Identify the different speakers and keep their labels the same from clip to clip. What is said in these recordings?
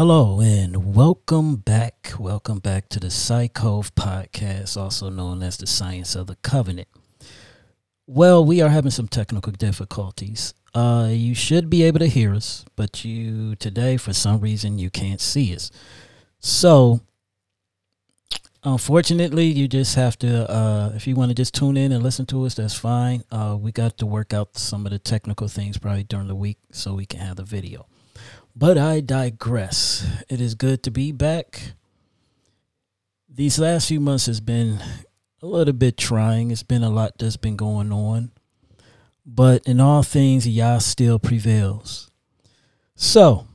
Speaker 1: Hello and welcome back. Welcome back to the Psycho podcast, also known as the Science of the Covenant. Well, we are having some technical difficulties. Uh, you should be able to hear us, but you today, for some reason, you can't see us. So, unfortunately, you just have to. Uh, if you want to just tune in and listen to us, that's fine. Uh, we got to work out some of the technical things probably during the week so we can have the video. But I digress. It is good to be back. These last few months has been a little bit trying. It's been a lot that's been going on. But in all things, Yah still prevails. So,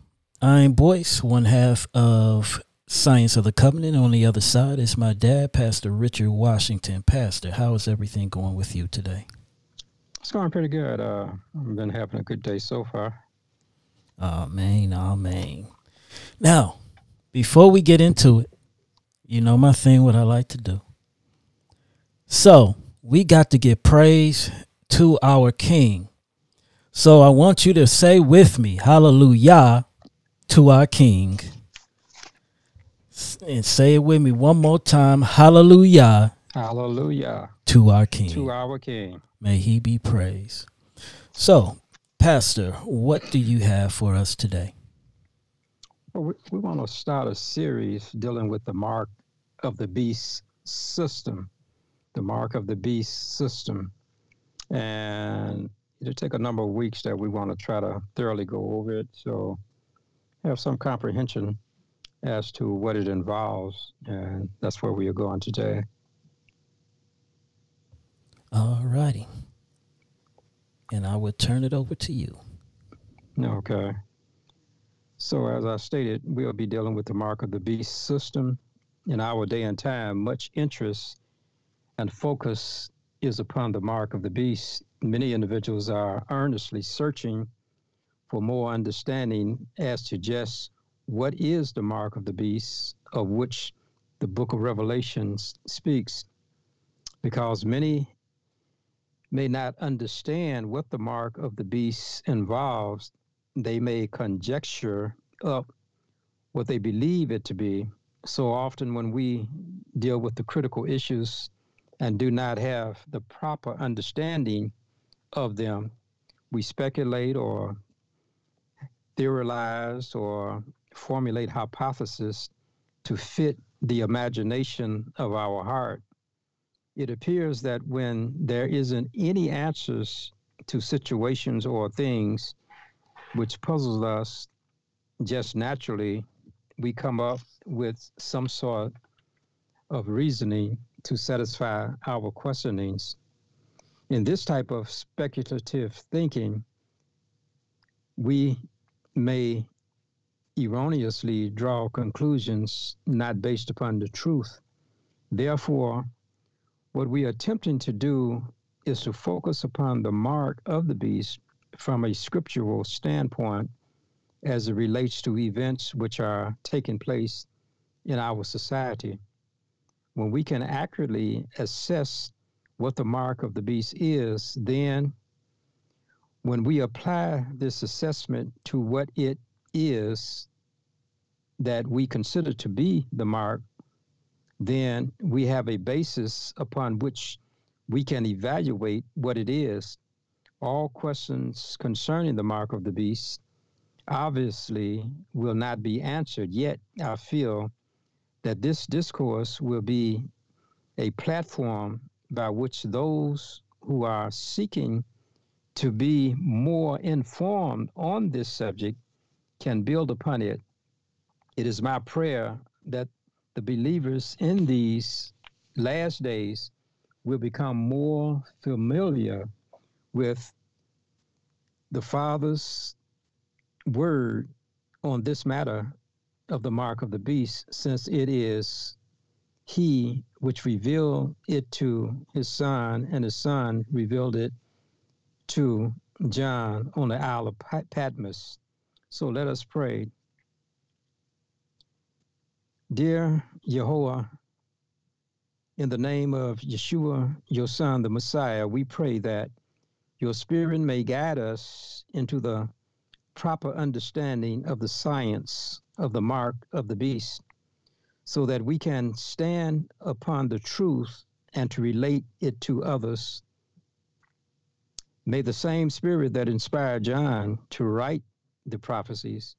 Speaker 1: I'm Boyce, one half of Science of the Covenant. On the other side is my dad, Pastor Richard Washington. Pastor, how is everything going with you today?
Speaker 2: It's going pretty good. Uh, I've been having a good day so far.
Speaker 1: Amen. Amen. Now, before we get into it, you know my thing, what I like to do. So, we got to give praise to our King. So, I want you to say with me, Hallelujah to our King. And say it with me one more time, Hallelujah.
Speaker 2: Hallelujah.
Speaker 1: To our King.
Speaker 2: To our King.
Speaker 1: May he be praised. So, Pastor, what do you have for us today?
Speaker 2: Well, we, we want to start a series dealing with the mark of the beast system, the mark of the beast system. And it'll take a number of weeks that we want to try to thoroughly go over it. So, have some comprehension as to what it involves. And that's where we are going today.
Speaker 1: All righty and I will turn it over to you.
Speaker 2: Okay. So, as I stated, we'll be dealing with the mark of the beast system. In our day and time, much interest and focus is upon the mark of the beast. Many individuals are earnestly searching for more understanding as to just what is the mark of the beast, of which the book of Revelations speaks, because many may not understand what the mark of the beast involves, they may conjecture up what they believe it to be. So often, when we deal with the critical issues and do not have the proper understanding of them, we speculate or theorize or formulate hypotheses to fit the imagination of our heart it appears that when there isn't any answers to situations or things which puzzles us just naturally, we come up with some sort of reasoning to satisfy our questionings. In this type of speculative thinking, we may erroneously draw conclusions not based upon the truth. Therefore, what we are attempting to do is to focus upon the mark of the beast from a scriptural standpoint as it relates to events which are taking place in our society. When we can accurately assess what the mark of the beast is, then when we apply this assessment to what it is that we consider to be the mark, then we have a basis upon which we can evaluate what it is. All questions concerning the mark of the beast obviously will not be answered. Yet, I feel that this discourse will be a platform by which those who are seeking to be more informed on this subject can build upon it. It is my prayer that the believers in these last days will become more familiar with the Father's word on this matter of the mark of the beast, since it is He which revealed it to His Son, and His Son revealed it to John on the Isle of Patmos. So let us pray. Dear Jehovah, in the name of Yeshua, your Son, the Messiah, we pray that your Spirit may guide us into the proper understanding of the science of the mark of the beast so that we can stand upon the truth and to relate it to others. May the same spirit that inspired John to write the prophecies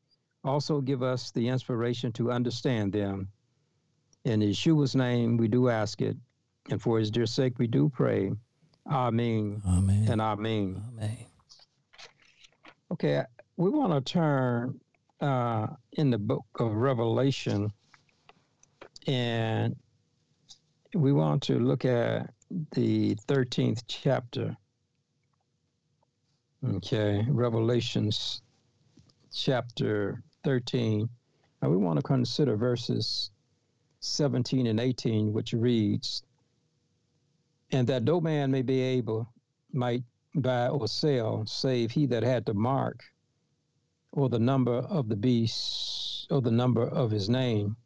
Speaker 2: also give us the inspiration to understand them. In Yeshua's name, we do ask it, and for his dear sake, we do pray. Amen.
Speaker 1: Amen.
Speaker 2: And Amen.
Speaker 1: Amen.
Speaker 2: Okay, we want to turn uh, in the book of Revelation, and we want to look at the 13th chapter. Okay, Revelations chapter 13. And we want to consider verses 17 and 18, which reads, And that no man may be able, might buy or sell, save he that had the mark or the number of the beast or the number of his name.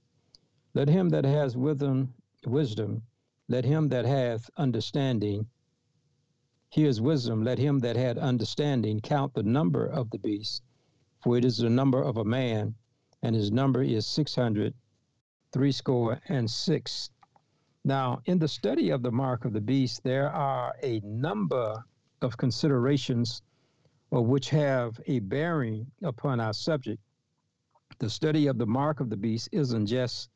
Speaker 2: Let him that has wisdom, wisdom, let him that hath understanding, here's wisdom, let him that had understanding count the number of the beast, for it is the number of a man, and his number is six hundred, threescore and six. Now, in the study of the mark of the beast, there are a number of considerations or which have a bearing upon our subject. The study of the mark of the beast isn't just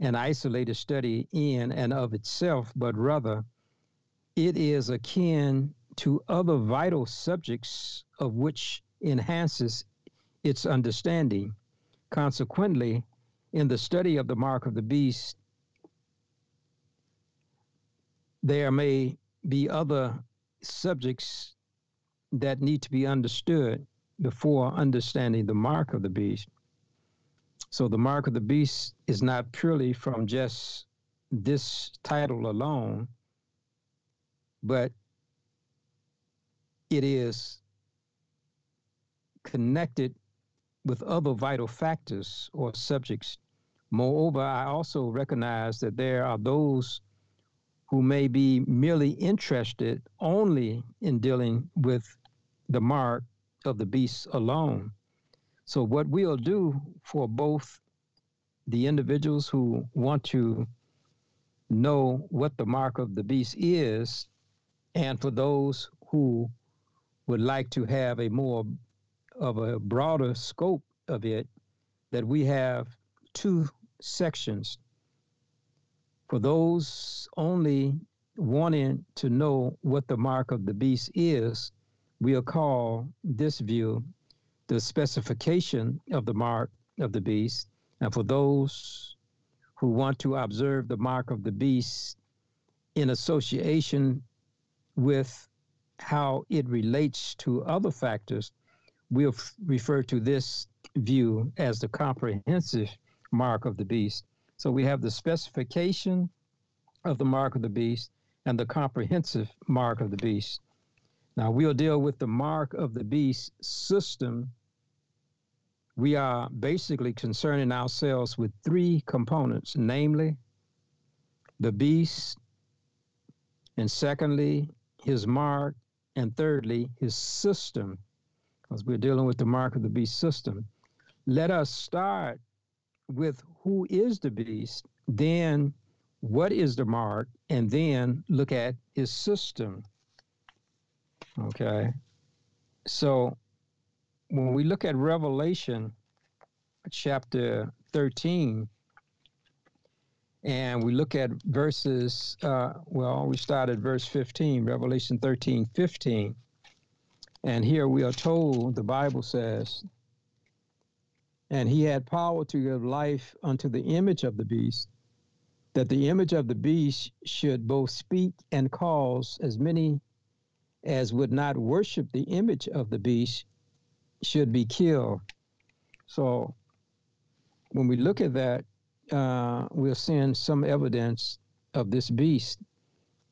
Speaker 2: an isolated study in and of itself, but rather it is akin to other vital subjects of which enhances its understanding. Consequently, in the study of the mark of the beast, there may be other subjects that need to be understood before understanding the mark of the beast. So the mark of the beast is not purely from just this title alone, but it is connected with other vital factors or subjects. Moreover, I also recognize that there are those who may be merely interested only in dealing with the mark of the beast alone. So, what we'll do for both the individuals who want to know what the mark of the beast is, and for those who would like to have a more of a broader scope of it, that we have two sections. For those only wanting to know what the mark of the beast is, we'll call this view the specification of the mark of the beast. And for those who want to observe the mark of the beast in association with how it relates to other factors, we'll refer to this view as the comprehensive mark of the beast. So we have the specification of the mark of the beast and the comprehensive mark of the beast. Now we'll deal with the mark of the beast system. We are basically concerning ourselves with three components, namely the beast, and secondly, his mark, and thirdly, his system, because we're dealing with the mark of the beast system. Let us start with who is the beast, then what is the mark, and then look at his system. Okay. So when we look at Revelation chapter 13, and we look at verses, uh, well, we start at verse 15, Revelation 13, 15. And here we are told, the Bible says, and he had power to give life unto the image of the beast, that the image of the beast should both speak and cause as many as would not worship the image of the beast should be killed. So when we look at that, uh, we're seeing some evidence of this beast.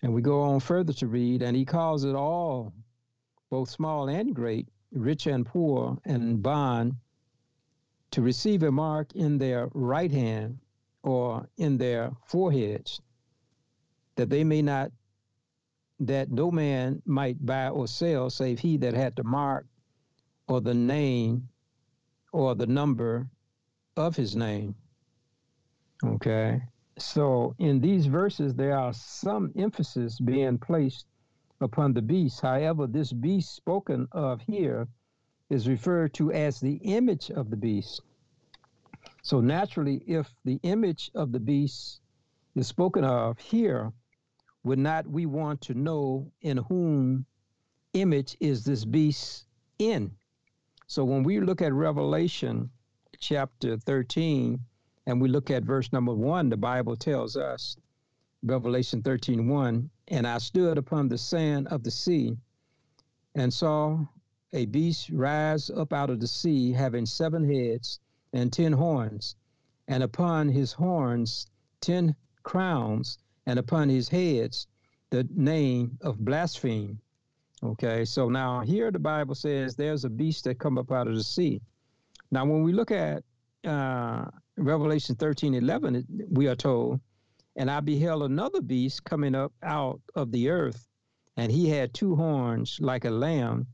Speaker 2: And we go on further to read, and he calls it all, both small and great, rich and poor, and bond, to receive a mark in their right hand or in their foreheads, that they may not that no man might buy or sell save he that had the mark or the name or the number of his name. Okay. So in these verses, there are some emphasis being placed upon the beast. However, this beast spoken of here is referred to as the image of the beast. So naturally, if the image of the beast is spoken of here, would not we want to know in whom image is this beast in? So when we look at Revelation chapter 13 and we look at verse number one, the Bible tells us, Revelation 13 1, and I stood upon the sand of the sea and saw a beast rise up out of the sea, having seven heads and ten horns, and upon his horns ten crowns, and upon his heads the name of blaspheme. Okay, so now here the Bible says there's a beast that come up out of the sea. Now, when we look at uh, Revelation 13 11, we are told, and I beheld another beast coming up out of the earth, and he had two horns like a lamb,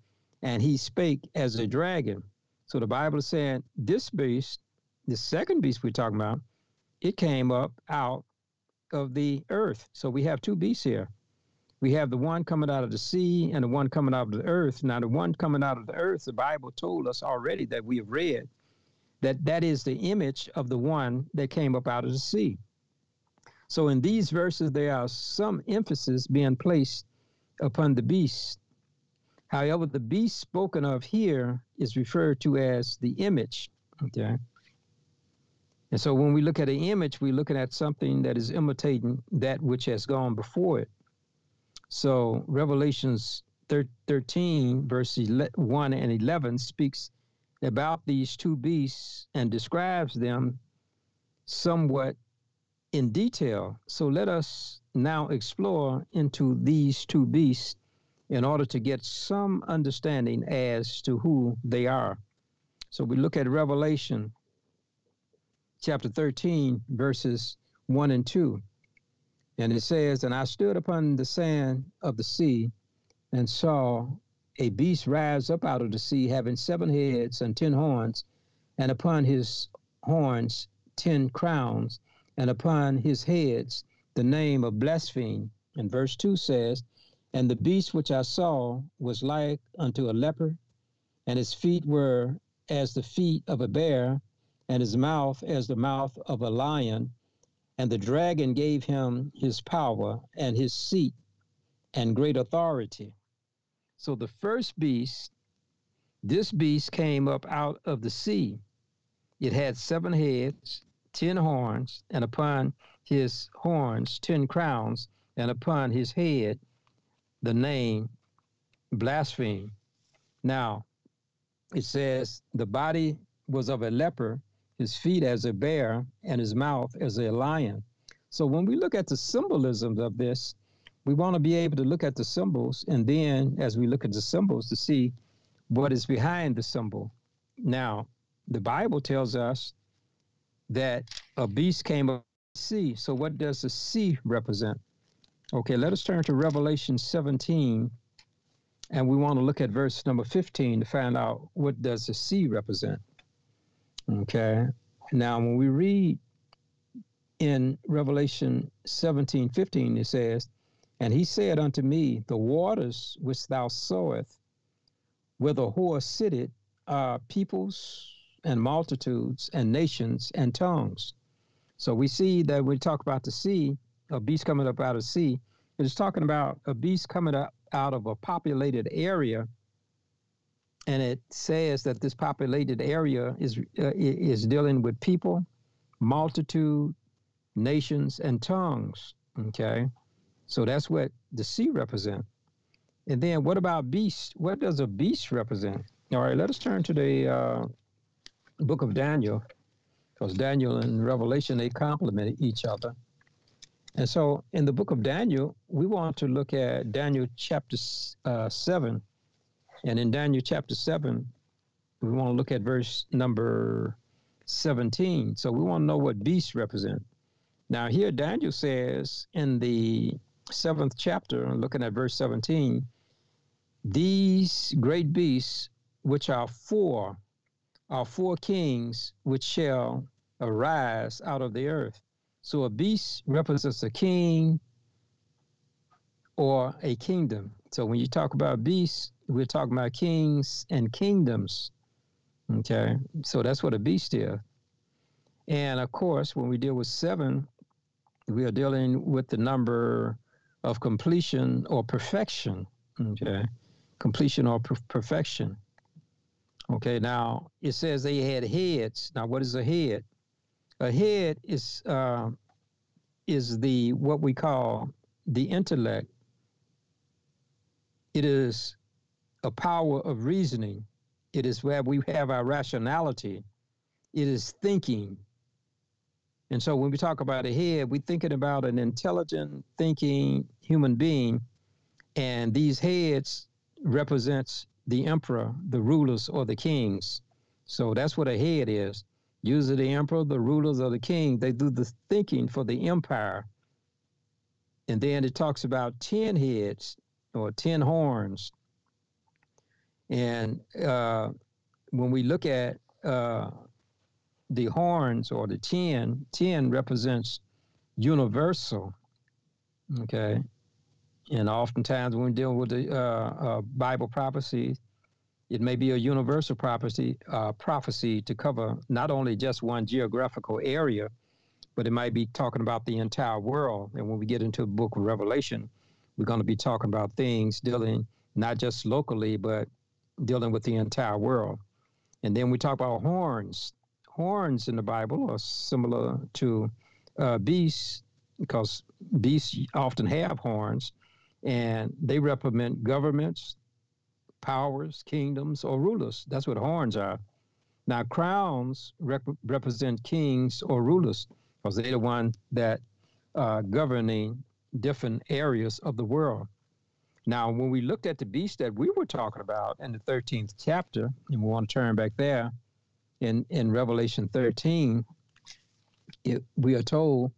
Speaker 2: and he spake as a dragon. So the Bible is saying this beast, the second beast we're talking about, it came up out of the earth. So we have two beasts here. We have the one coming out of the sea and the one coming out of the earth. Now, the one coming out of the earth, the Bible told us already that we have read that that is the image of the one that came up out of the sea. So in these verses, there are some emphasis being placed upon the beast. However, the beast spoken of here is referred to as the image. Okay. And so when we look at an image, we're looking at something that is imitating that which has gone before it. So Revelations 13, verses 1 and 11 speaks about these two beasts and describes them somewhat in detail. So let us now explore into these two beasts in order to get some understanding as to who they are. So we look at Revelation chapter 13, verses 1 and 2. And it says, And I stood upon the sand of the sea and saw a beast rise up out of the sea, having seven heads and ten horns, and upon his horns ten crowns, and upon his heads the name of blaspheme. And verse 2 says, And the beast which I saw was like unto a leopard, and his feet were as the feet of a bear, and his mouth as the mouth of a lion. And the dragon gave him his power and his seat and great authority. So the first beast, this beast came up out of the sea. It had seven heads, ten horns, and upon his horns ten crowns, and upon his head the name blaspheme. Now, it says the body was of a leper, his feet as a bear, and his mouth as a lion. So when we look at the symbolism of this, we want to be able to look at the symbols, and then as we look at the symbols, to see what is behind the symbol. Now, the Bible tells us that a beast came the sea. So what does the sea represent? Okay, let us turn to Revelation 17 and we want to look at verse number 15 to find out what does the sea represent. Okay. Now when we read in Revelation 17, 15, it says, And he said unto me, The waters which thou sawest, where the whore sitteth, are peoples and multitudes and nations and tongues. So we see that we talk about the sea, a beast coming up out of sea, it's talking about a beast coming up out of a populated area and it says that this populated area is uh, is dealing with people, multitude, nations, and tongues. Okay, so that's what the sea represents. And then what about beast? What does a beast represent? All right, let us turn to the uh, book of Daniel, because Daniel and Revelation they complement each other. And so in the book of Daniel, we want to look at Daniel chapter uh, 7. And in Daniel chapter 7, we want to look at verse number 17. So we want to know what beasts represent. Now, here Daniel says in the seventh chapter, looking at verse 17, these great beasts, which are four, are four kings which shall arise out of the earth. So a beast represents a king or a kingdom. So when you talk about beasts, we're talking about kings and kingdoms. Okay, so that's what a beast is. And of course, when we deal with seven, we are dealing with the number of completion or perfection. Okay, completion or per- perfection. Okay, now it says they had heads. Now, what is a head? A head is uh, is the what we call the intellect. It is a power of reasoning. It is where we have our rationality. It is thinking. And so when we talk about a head, we're thinking about an intelligent, thinking human being. And these heads represents the emperor, the rulers, or the kings. So that's what a head is. Usually the emperor, the rulers, or the king, they do the thinking for the empire. And then it talks about 10 heads or 10 horns. And uh, when we look at uh, the horns or the 10, 10 represents universal. Okay. And oftentimes when we deal with the uh, uh, Bible prophecy, it may be a universal prophecy, uh, prophecy to cover not only just one geographical area, but it might be talking about the entire world. And when we get into the book of Revelation, we're going to be talking about things dealing not just locally, but dealing with the entire world. And then we talk about horns. Horns in the Bible are similar to uh, beasts because beasts often have horns and they represent governments, powers, kingdoms, or rulers. That's what horns are. Now, crowns rep- represent kings or rulers because they're the one that uh, governing different areas of the world. Now, when we looked at the beast that we were talking about in the 13th chapter, and we want to turn back there in, in Revelation 13, it, we are told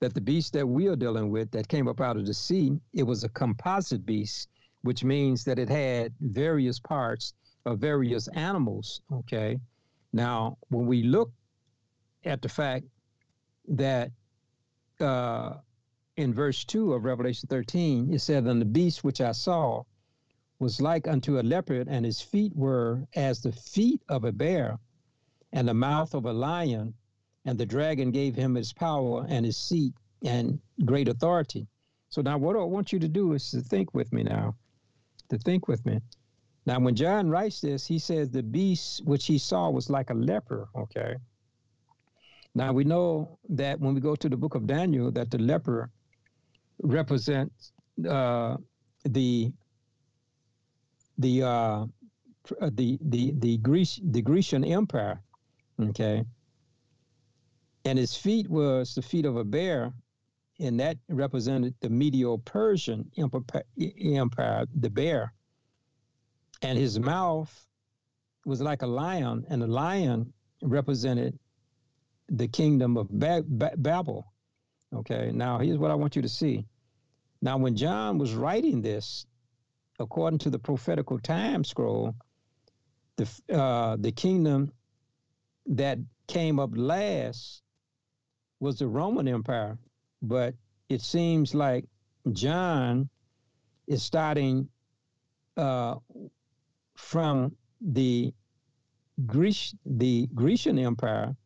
Speaker 2: that the beast that we are dealing with that came up out of the sea, it was a composite beast, which means that it had various parts of various animals. Okay. Now, when we look at the fact that uh, in verse 2 of Revelation 13, it said, And the beast which I saw was like unto a leopard, and his feet were as the feet of a bear, and the mouth of a lion, and the dragon gave him his power and his seat and great authority. So now what I want you to do is to think with me now, to think with me. Now, when John writes this, he says the beast which he saw was like a leper, okay? Now, we know that when we go to the book of Daniel, that the leper represents uh, the the uh, the the the Greece the Grecian Empire, okay, and his feet was the feet of a bear, and that represented the Medo-Persian empire, the bear. And his mouth was like a lion, and the lion represented the kingdom of ba- ba- Babel. Okay, now here's what I want you to see. Now, when John was writing this, according to the prophetical time scroll, the uh, the kingdom that came up last was the Roman Empire, but it seems like John is starting uh, from the Greece, the Grecian Empire.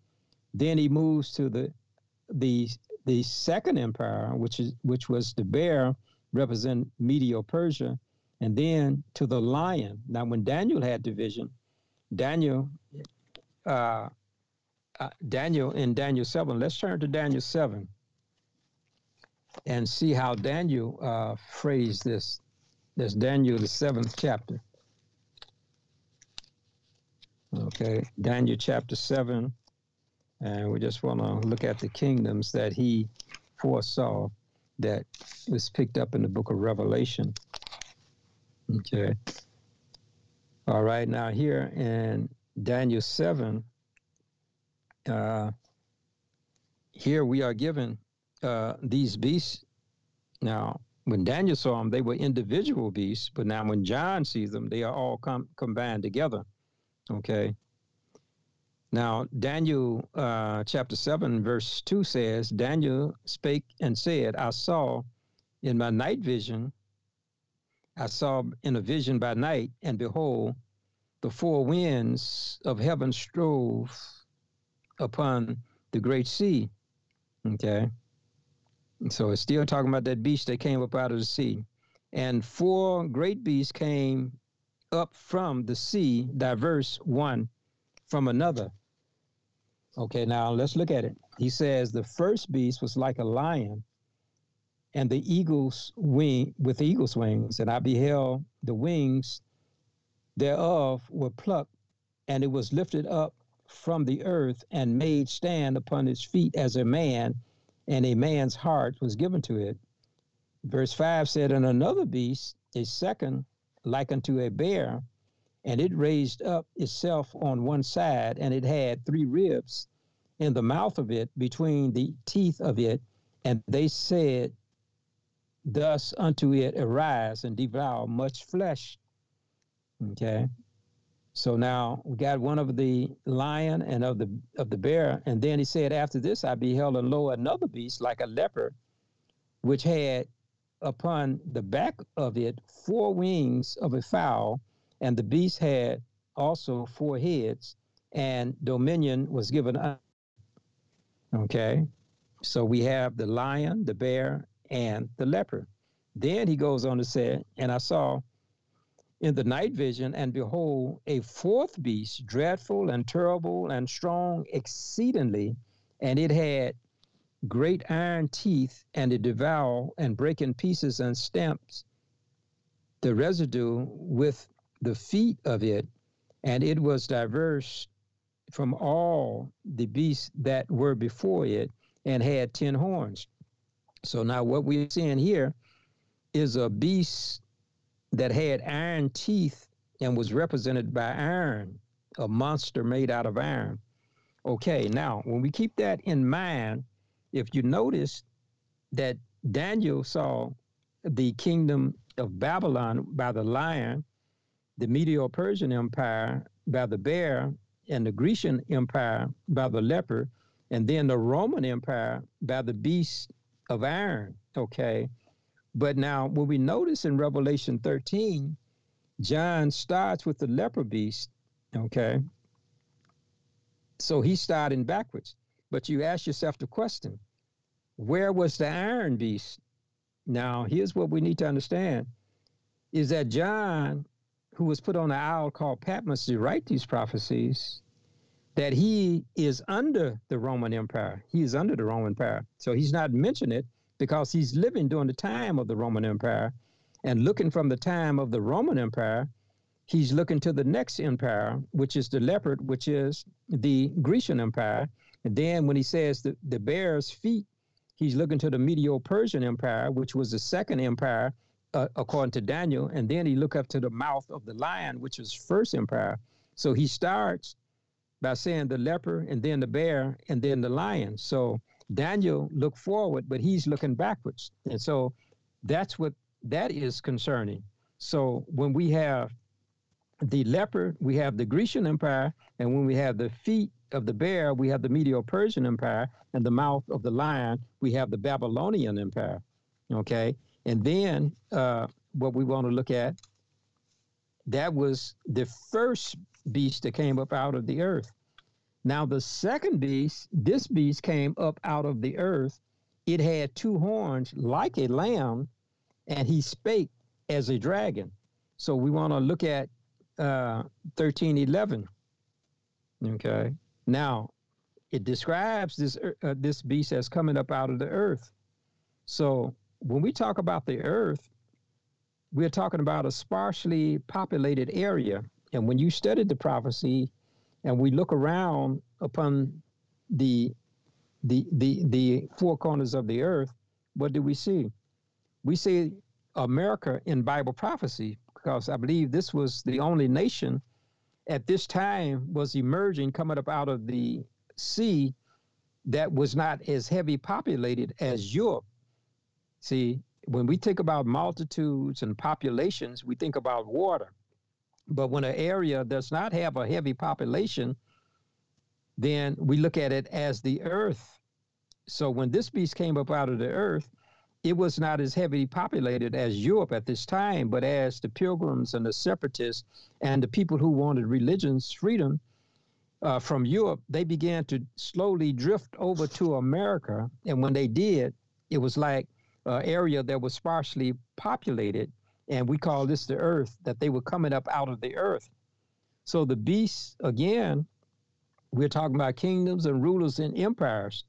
Speaker 2: Then he moves to the the the second empire, which is which was the bear, represent Medo-Persia, and then to the lion. Now, when Daniel had the vision, Daniel uh, uh, Daniel in Daniel 7. Let's turn to Daniel 7 and see how Daniel uh, phrased this. That's Daniel, the seventh chapter. Okay, Daniel chapter 7. And we just want to look at the kingdoms that he foresaw that was picked up in the book of Revelation. Okay. All right, now here in Daniel 7, uh, here we are given uh, these beasts. Now, when Daniel saw them, they were individual beasts, but now when John sees them, they are all com- combined together. Okay. Now, Daniel uh, chapter 7, verse 2 says, Daniel spake and said, I saw in my night vision, I saw in a vision by night, and behold, the four winds of heaven strove upon the great sea. Okay. So it's still talking about that beast that came up out of the sea. And four great beasts came up from the sea, diverse one from another. Okay, now let's look at it. He says the first beast was like a lion, and the eagle's wing with the eagle's wings, and I beheld the wings thereof were plucked, and it was lifted up from the earth and made stand upon its feet as a man, and a man's heart was given to it. Verse 5 said, And another beast, a second, like unto a bear, and it raised up itself on one side, and it had three ribs in the mouth of it between the teeth of it. And they said, Thus unto it arise and devour much flesh. Okay. So now we got one of the lion and of the of the bear, and then he said, After this I beheld and lo another beast like a leopard, which had upon the back of it four wings of a fowl, and the beast had also four heads, and dominion was given up. Okay, so we have the lion, the bear, and the leopard. Then he goes on to say, and I saw in the night vision, and behold, a fourth beast, dreadful and terrible and strong exceedingly, and it had great iron teeth, and it devour and break in pieces and stamps the residue with the feet of it, and it was diverse from all the beasts that were before it and had 10 horns. So now what we're seeing here is a beast that had iron teeth and was represented by iron, a monster made out of iron. Okay, now when we keep that in mind, if you notice that Daniel saw the kingdom of Babylon by the lion the Medo Persian Empire by the bear, and the Grecian Empire by the leopard, and then the Roman Empire by the beast of iron. Okay. But now, when we notice in Revelation 13, John starts with the leper beast. Okay. So he's starting backwards. But you ask yourself the question where was the iron beast? Now, here's what we need to understand is that John who was put on an isle called Patmos to write these prophecies, that he is under the Roman Empire. He is under the Roman Empire. So he's not mentioning it because he's living during the time of the Roman Empire and looking from the time of the Roman Empire. He's looking to the next empire, which is the leopard, which is the Grecian Empire. And then when he says the, the bear's feet, he's looking to the Medo Persian Empire, which was the second empire uh, according to Daniel, and then he look up to the mouth of the lion, which is first empire. So he starts by saying the leper, and then the bear, and then the lion. So Daniel looked forward, but he's looking backwards, and so that's what that is concerning. So when we have the leopard, we have the Grecian Empire, and when we have the feet of the bear, we have the Medo-Persian Empire, and the mouth of the lion, we have the Babylonian Empire. Okay, and then uh, what we want to look at, that was the first beast that came up out of the earth. Now, the second beast, this beast came up out of the earth. It had two horns like a lamb, and he spake as a dragon. So we want to look at uh, 1311. Okay. Now, it describes this uh, this beast as coming up out of the earth. So when we talk about the earth, we're talking about a sparsely populated area. And when you study the prophecy and we look around upon the the the the four corners of the earth, what do we see? We see America in Bible prophecy because I believe this was the only nation at this time was emerging coming up out of the sea that was not as heavy populated as Europe See, when we think about multitudes and populations, we think about water. But when an area does not have a heavy population, then we look at it as the earth. So when this beast came up out of the earth, it was not as heavily populated as Europe at this time, but as the pilgrims and the separatists and the people who wanted religion's freedom uh, from Europe, they began to slowly drift over to America. And when they did, it was like an area that was sparsely populated. And we call this the earth, that they were coming up out of the earth. So the beasts, again, we're talking about kingdoms and rulers and empires.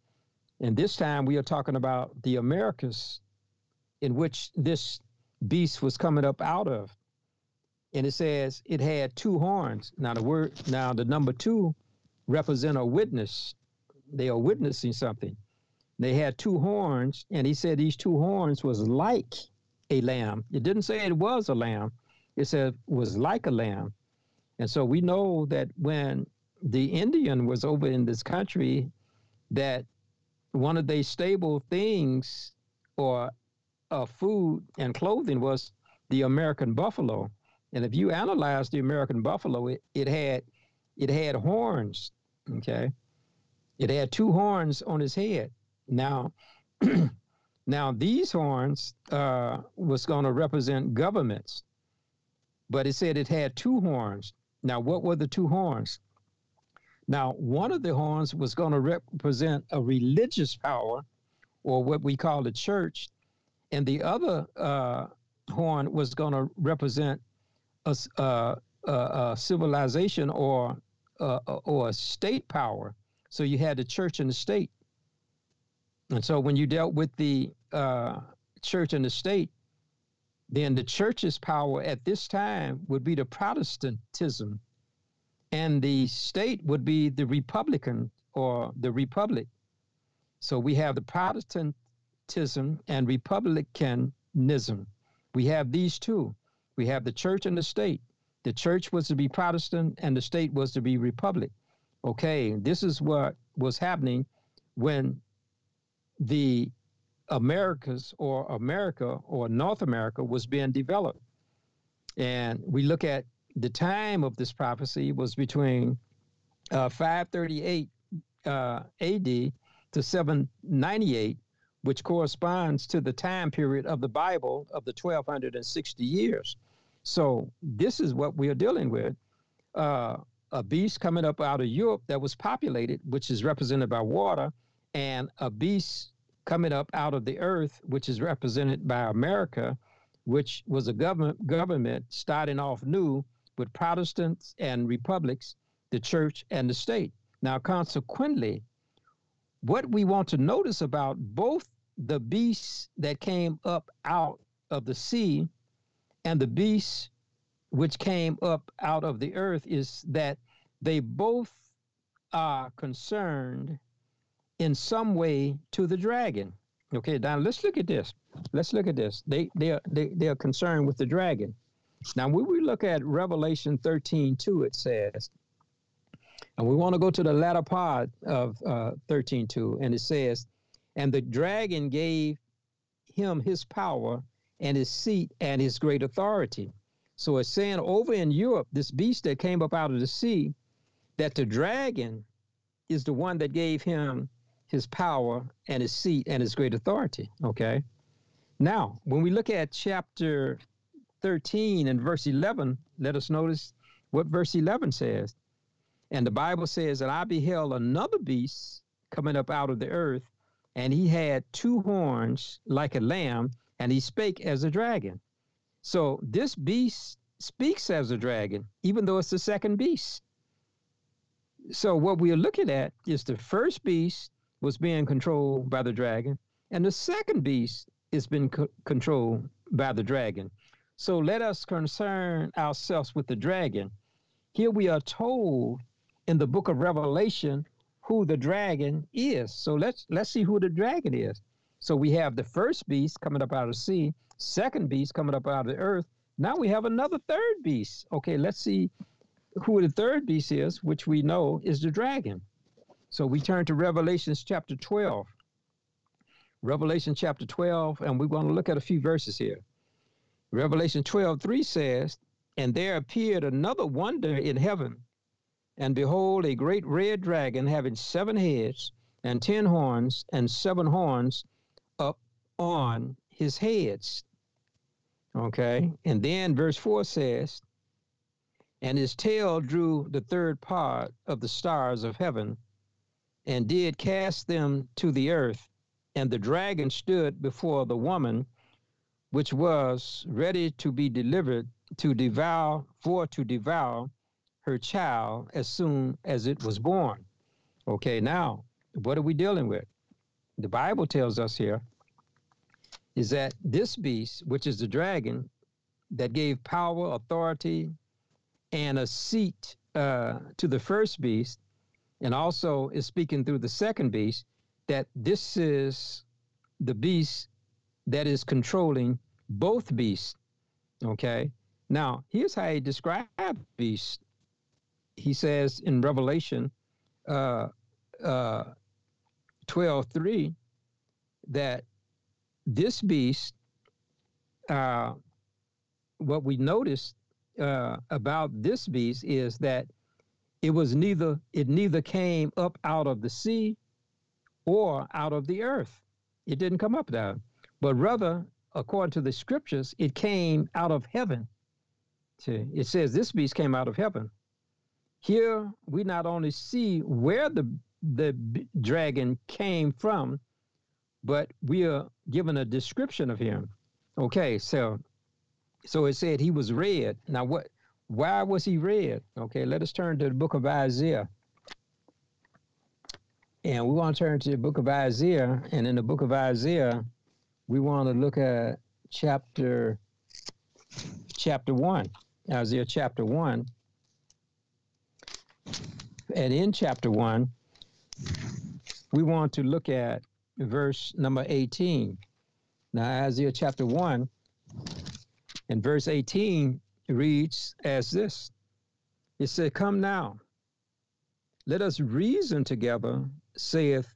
Speaker 2: And this time we are talking about the Americas in which this beast was coming up out of. And it says it had two horns. Now the word now the number two represent a witness. They are witnessing something. They had two horns, and he said these two horns was like a lamb. It didn't say it was a lamb. It said was like a lamb. And so we know that when the Indian was over in this country, that one of their stable things or uh, food and clothing was the American buffalo. And if you analyze the American buffalo, it, it had it had horns. Okay, it had two horns on his head. Now, now these horns uh, was going to represent governments, but it said it had two horns. Now, what were the two horns? Now, one of the horns was going to represent a religious power, or what we call the church, and the other uh, horn was going to represent a, uh, a, a civilization or uh, or a state power. So you had the church and the state. And so when you dealt with the uh, church and the state, then the church's power at this time would be the Protestantism, and the state would be the Republican or the Republic. So we have the Protestantism and Republicanism. We have these two. We have the church and the state. The church was to be Protestant and the state was to be Republic. Okay, this is what was happening when the Americas or America or North America was being developed. And we look at the time of this prophecy was between uh, 538 uh, AD to 798, which corresponds to the time period of the Bible of the 1260 years. So this is what we are dealing with. Uh, a beast coming up out of Europe that was populated, which is represented by water, and a beast coming up out of the earth, which is represented by America, which was a government government starting off new with Protestants and republics, the church and the state. Now, consequently, what we want to notice about both the beasts that came up out of the sea and the beasts which came up out of the earth is that they both are concerned in some way to the dragon. Okay, now let's look at this. Let's look at this. They they are they, they are concerned with the dragon. Now when we look at Revelation 13, 2, it says, and we want to go to the latter part of uh, 13, 2, and it says, and the dragon gave him his power and his seat and his great authority. So it's saying over in Europe, this beast that came up out of the sea, that the dragon is the one that gave him his power and his seat and his great authority. Okay. Now, when we look at chapter 13 and verse 11, let us notice what verse 11 says. And the Bible says, that I beheld another beast coming up out of the earth, and he had two horns like a lamb, and he spake as a dragon. So this beast speaks as a dragon, even though it's the second beast. So what we are looking at is the first beast was being controlled by the dragon, and the second beast is being co- controlled by the dragon. So let us concern ourselves with the dragon. Here we are told in the book of Revelation who the dragon is. So let's let's see who the dragon is. So we have the first beast coming up out of the sea, second beast coming up out of the earth. Now we have another third beast. Okay, let's see who the third beast is, which we know is the dragon. So we turn to Revelations chapter 12. Revelation chapter 12, and we're going to look at a few verses here. Revelation 12, 3 says, And there appeared another wonder in heaven, And behold, a great red dragon having seven heads and ten horns, and seven horns up on his heads. Okay. And then verse 4 says, And his tail drew the third part of the stars of heaven and did cast them to the earth. And the dragon stood before the woman, which was ready to be delivered to devour, for to devour her child as soon as it was born. Okay, now, what are we dealing with? The Bible tells us here is that this beast, which is the dragon, that gave power, authority, and a seat uh, to the first beast, and also is speaking through the second beast, that this is the beast that is controlling both beasts. Okay. Now, here's how he describes beast. He says in Revelation uh, uh, 12 3 that this beast, uh, what we notice uh, about this beast is that it was neither it neither came up out of the sea or out of the earth. It didn't come up there, but rather, according to the scriptures, it came out of heaven. See, it says this beast came out of heaven. Here we not only see where the the dragon came from, but we are given a description of him. Okay, so so it said he was red. Now what why was he red? Okay, let us turn to the book of Isaiah. And we want to turn to the book of Isaiah. And in the book of Isaiah, we want to look at chapter chapter one. Isaiah chapter one. And in chapter one, we want to look at verse number 18. Now, Isaiah chapter 1 and verse 18 reads as this It said, Come now, let us reason together, saith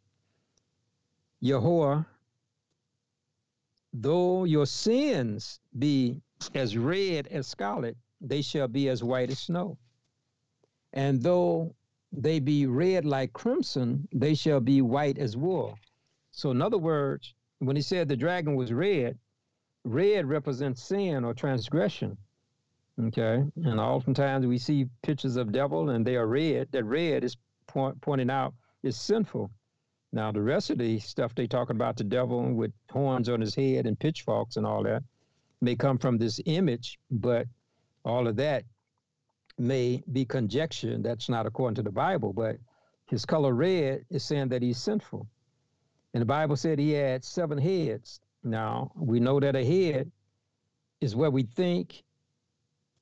Speaker 2: Yahweh, though your sins be as red as scarlet, they shall be as white as snow. And though they be red like crimson, they shall be white as wool. So, in other words, when he said the dragon was red, red represents sin or transgression. Okay, and oftentimes we see pictures of devil and they are red. That red is point, pointing out is sinful. Now, the rest of the stuff they talking about the devil with horns on his head and pitchforks and all that may come from this image, but all of that may be conjecture. That's not according to the Bible, but his color red is saying that he's sinful. And the Bible said he had seven heads. Now, we know that a head is where we think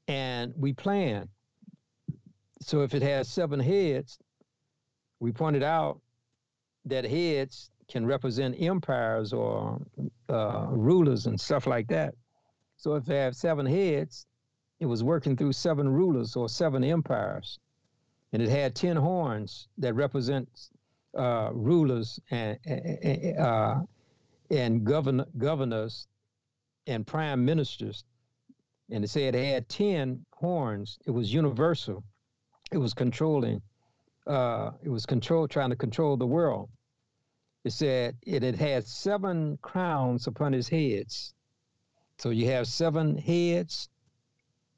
Speaker 2: and we plan. So if it has seven heads, we pointed out that heads can represent empires or uh, rulers and stuff like that. So if they have seven heads, it was working through seven rulers or seven empires. And it had 10 horns that represent uh, rulers and uh, and govern, governors and prime ministers, and it said it had ten horns. It was universal. It was controlling. Uh, it was control trying to control the world. It said it had had seven crowns upon his heads. So you have seven heads,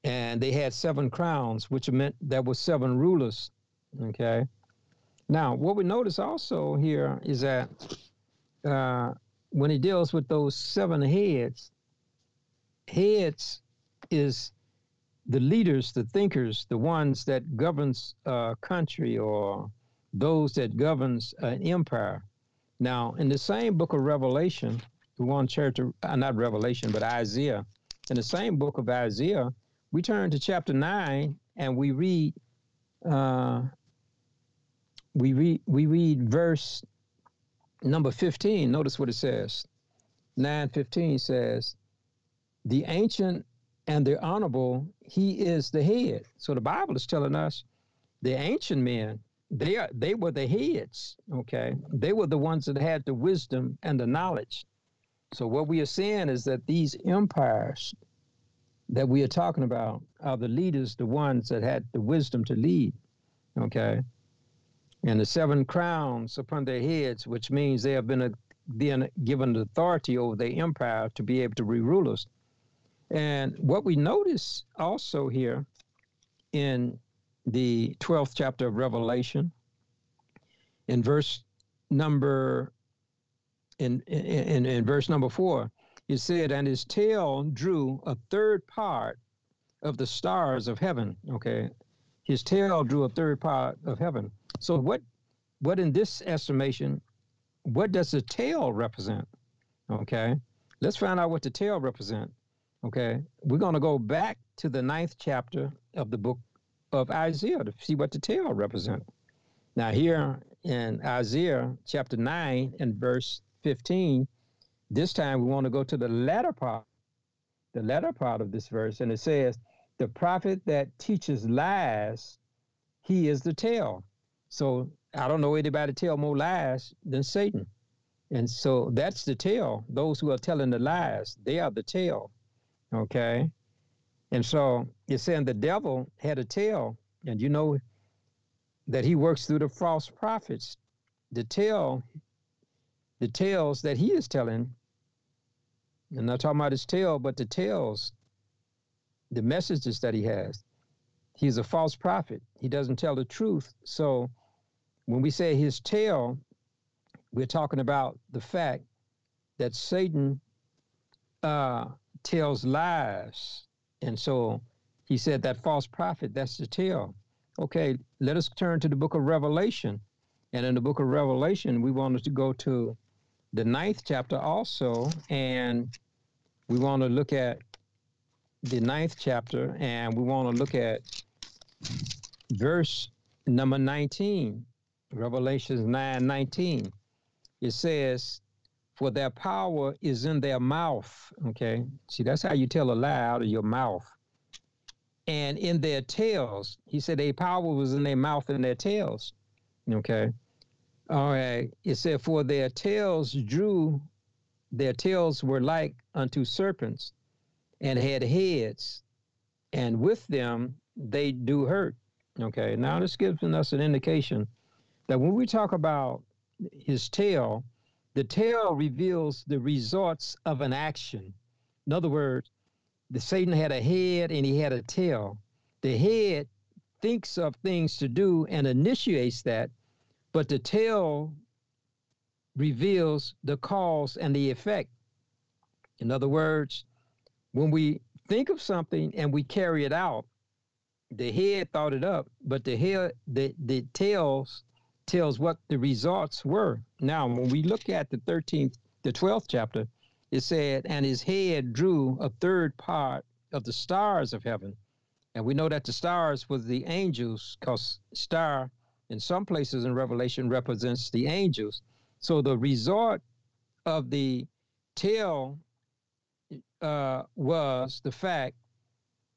Speaker 2: and they had seven crowns, which meant there were seven rulers. Okay. Now, what we notice also here is that uh, when he deals with those seven heads, heads is the leaders, the thinkers, the ones that governs a country or those that governs an empire. Now, in the same book of Revelation, the one chapter, uh, not Revelation, but Isaiah, in the same book of Isaiah, we turn to chapter 9 and we read uh, we read we read verse number 15 notice what it says 915 says the ancient and the honorable he is the head so the bible is telling us the ancient men they are they were the heads okay they were the ones that had the wisdom and the knowledge so what we are saying is that these empires that we are talking about are the leaders the ones that had the wisdom to lead Okay. And the seven crowns upon their heads, which means they have been a, been given authority over their empire to be able to be rulers. And what we notice also here in the 12th chapter of Revelation, in verse number in, in, in verse number four, it said, and his tail drew a third part of the stars of heaven. Okay. His tail drew a third part of heaven. So what what in this estimation, what does the tail represent? Okay. Let's find out what the tail represent. Okay. We're gonna go back to the ninth chapter of the book of Isaiah to see what the tail represents. Now here in Isaiah chapter 9 and verse 15, this time we want to go to the latter part, the latter part of this verse, and it says, The prophet that teaches lies, he is the tail. So I don't know anybody tell more lies than Satan. And so that's the tail. Those who are telling the lies, they are the tail. Okay. And so it's saying the devil had a tail, and you know that he works through the false prophets. The tail, the tales that he is telling, and not talking about his tail, but the tales, the messages that he has. He's a false prophet. He doesn't tell the truth. So when we say his tail, we're talking about the fact that Satan uh, tells lies. And so he said that false prophet, that's the tail. Okay, let us turn to the book of Revelation. And in the book of Revelation, we wanted to go to the ninth chapter also, and we want to look at the ninth chapter, and we want to look at verse number 19, Revelations 9 19. It says, For their power is in their mouth. Okay, see, that's how you tell a lie out of your mouth. And in their tails, he said, their power was in their mouth and their tails. Okay. All right. It said, For their tails drew, their tails were like unto serpents and had heads, and with them they do hurt. Okay. Now this gives us an indication that when we talk about his tail, the tail reveals the results of an action. In other words, the Satan had a head and he had a tail. The head thinks of things to do and initiates that, but the tail reveals the cause and the effect. In other words, when we think of something and we carry it out, the head thought it up, but the head, the, the tails tells what the results were. Now, when we look at the 13th, the 12th chapter, it said, and his head drew a third part of the stars of heaven. And we know that the stars was the angels, because star in some places in Revelation represents the angels. So the result of the tail uh, was the fact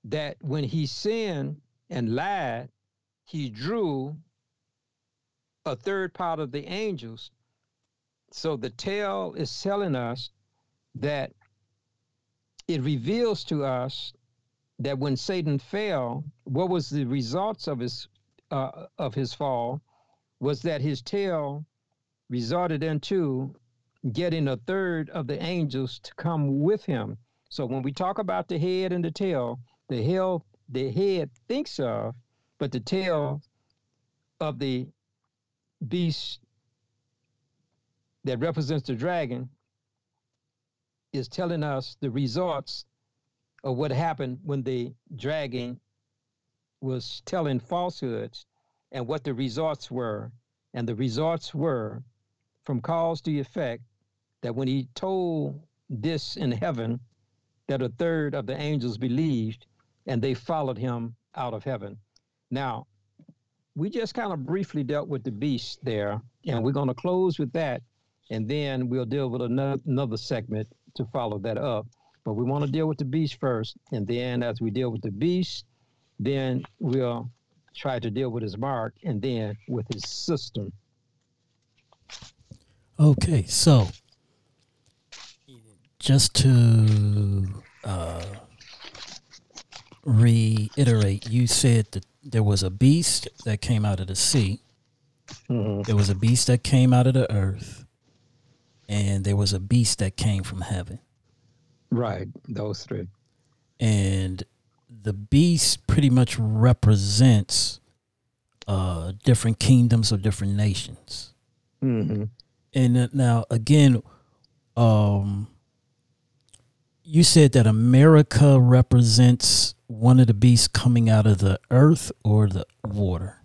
Speaker 2: that when he sinned and lied, he drew a third part of the angels. So the tail is telling us that it reveals to us that when Satan fell, what was the results of his uh, of his fall was that his tail resulted into getting a third of the angels to come with him. So when we talk about the head and the tail, the head the head thinks of, but the tail of the beast that represents the dragon is telling us the results of what happened when the dragon was telling falsehoods and what the results were. And the results were from cause to effect that when he told this in heaven, that a third of the angels believed and they followed him out of heaven. Now, we just kind of briefly dealt with the beast there, and we're going to close with that, and then we'll deal with another, another segment to follow that up. But we want to deal with the beast first, and then as we deal with the beast, then we'll try to deal with his mark, and then with his system.
Speaker 1: Okay, so just to uh, reiterate, you said the there was a beast that came out of the sea.
Speaker 2: Mhm.
Speaker 1: There was a beast that came out of the earth, and there was a beast that came from heaven.
Speaker 2: Right, those three.
Speaker 1: And the beast pretty much represents uh, different kingdoms or different nations.
Speaker 2: hmm
Speaker 1: And uh, now again, um, you said that America represents one of the beasts coming out of the earth or the water.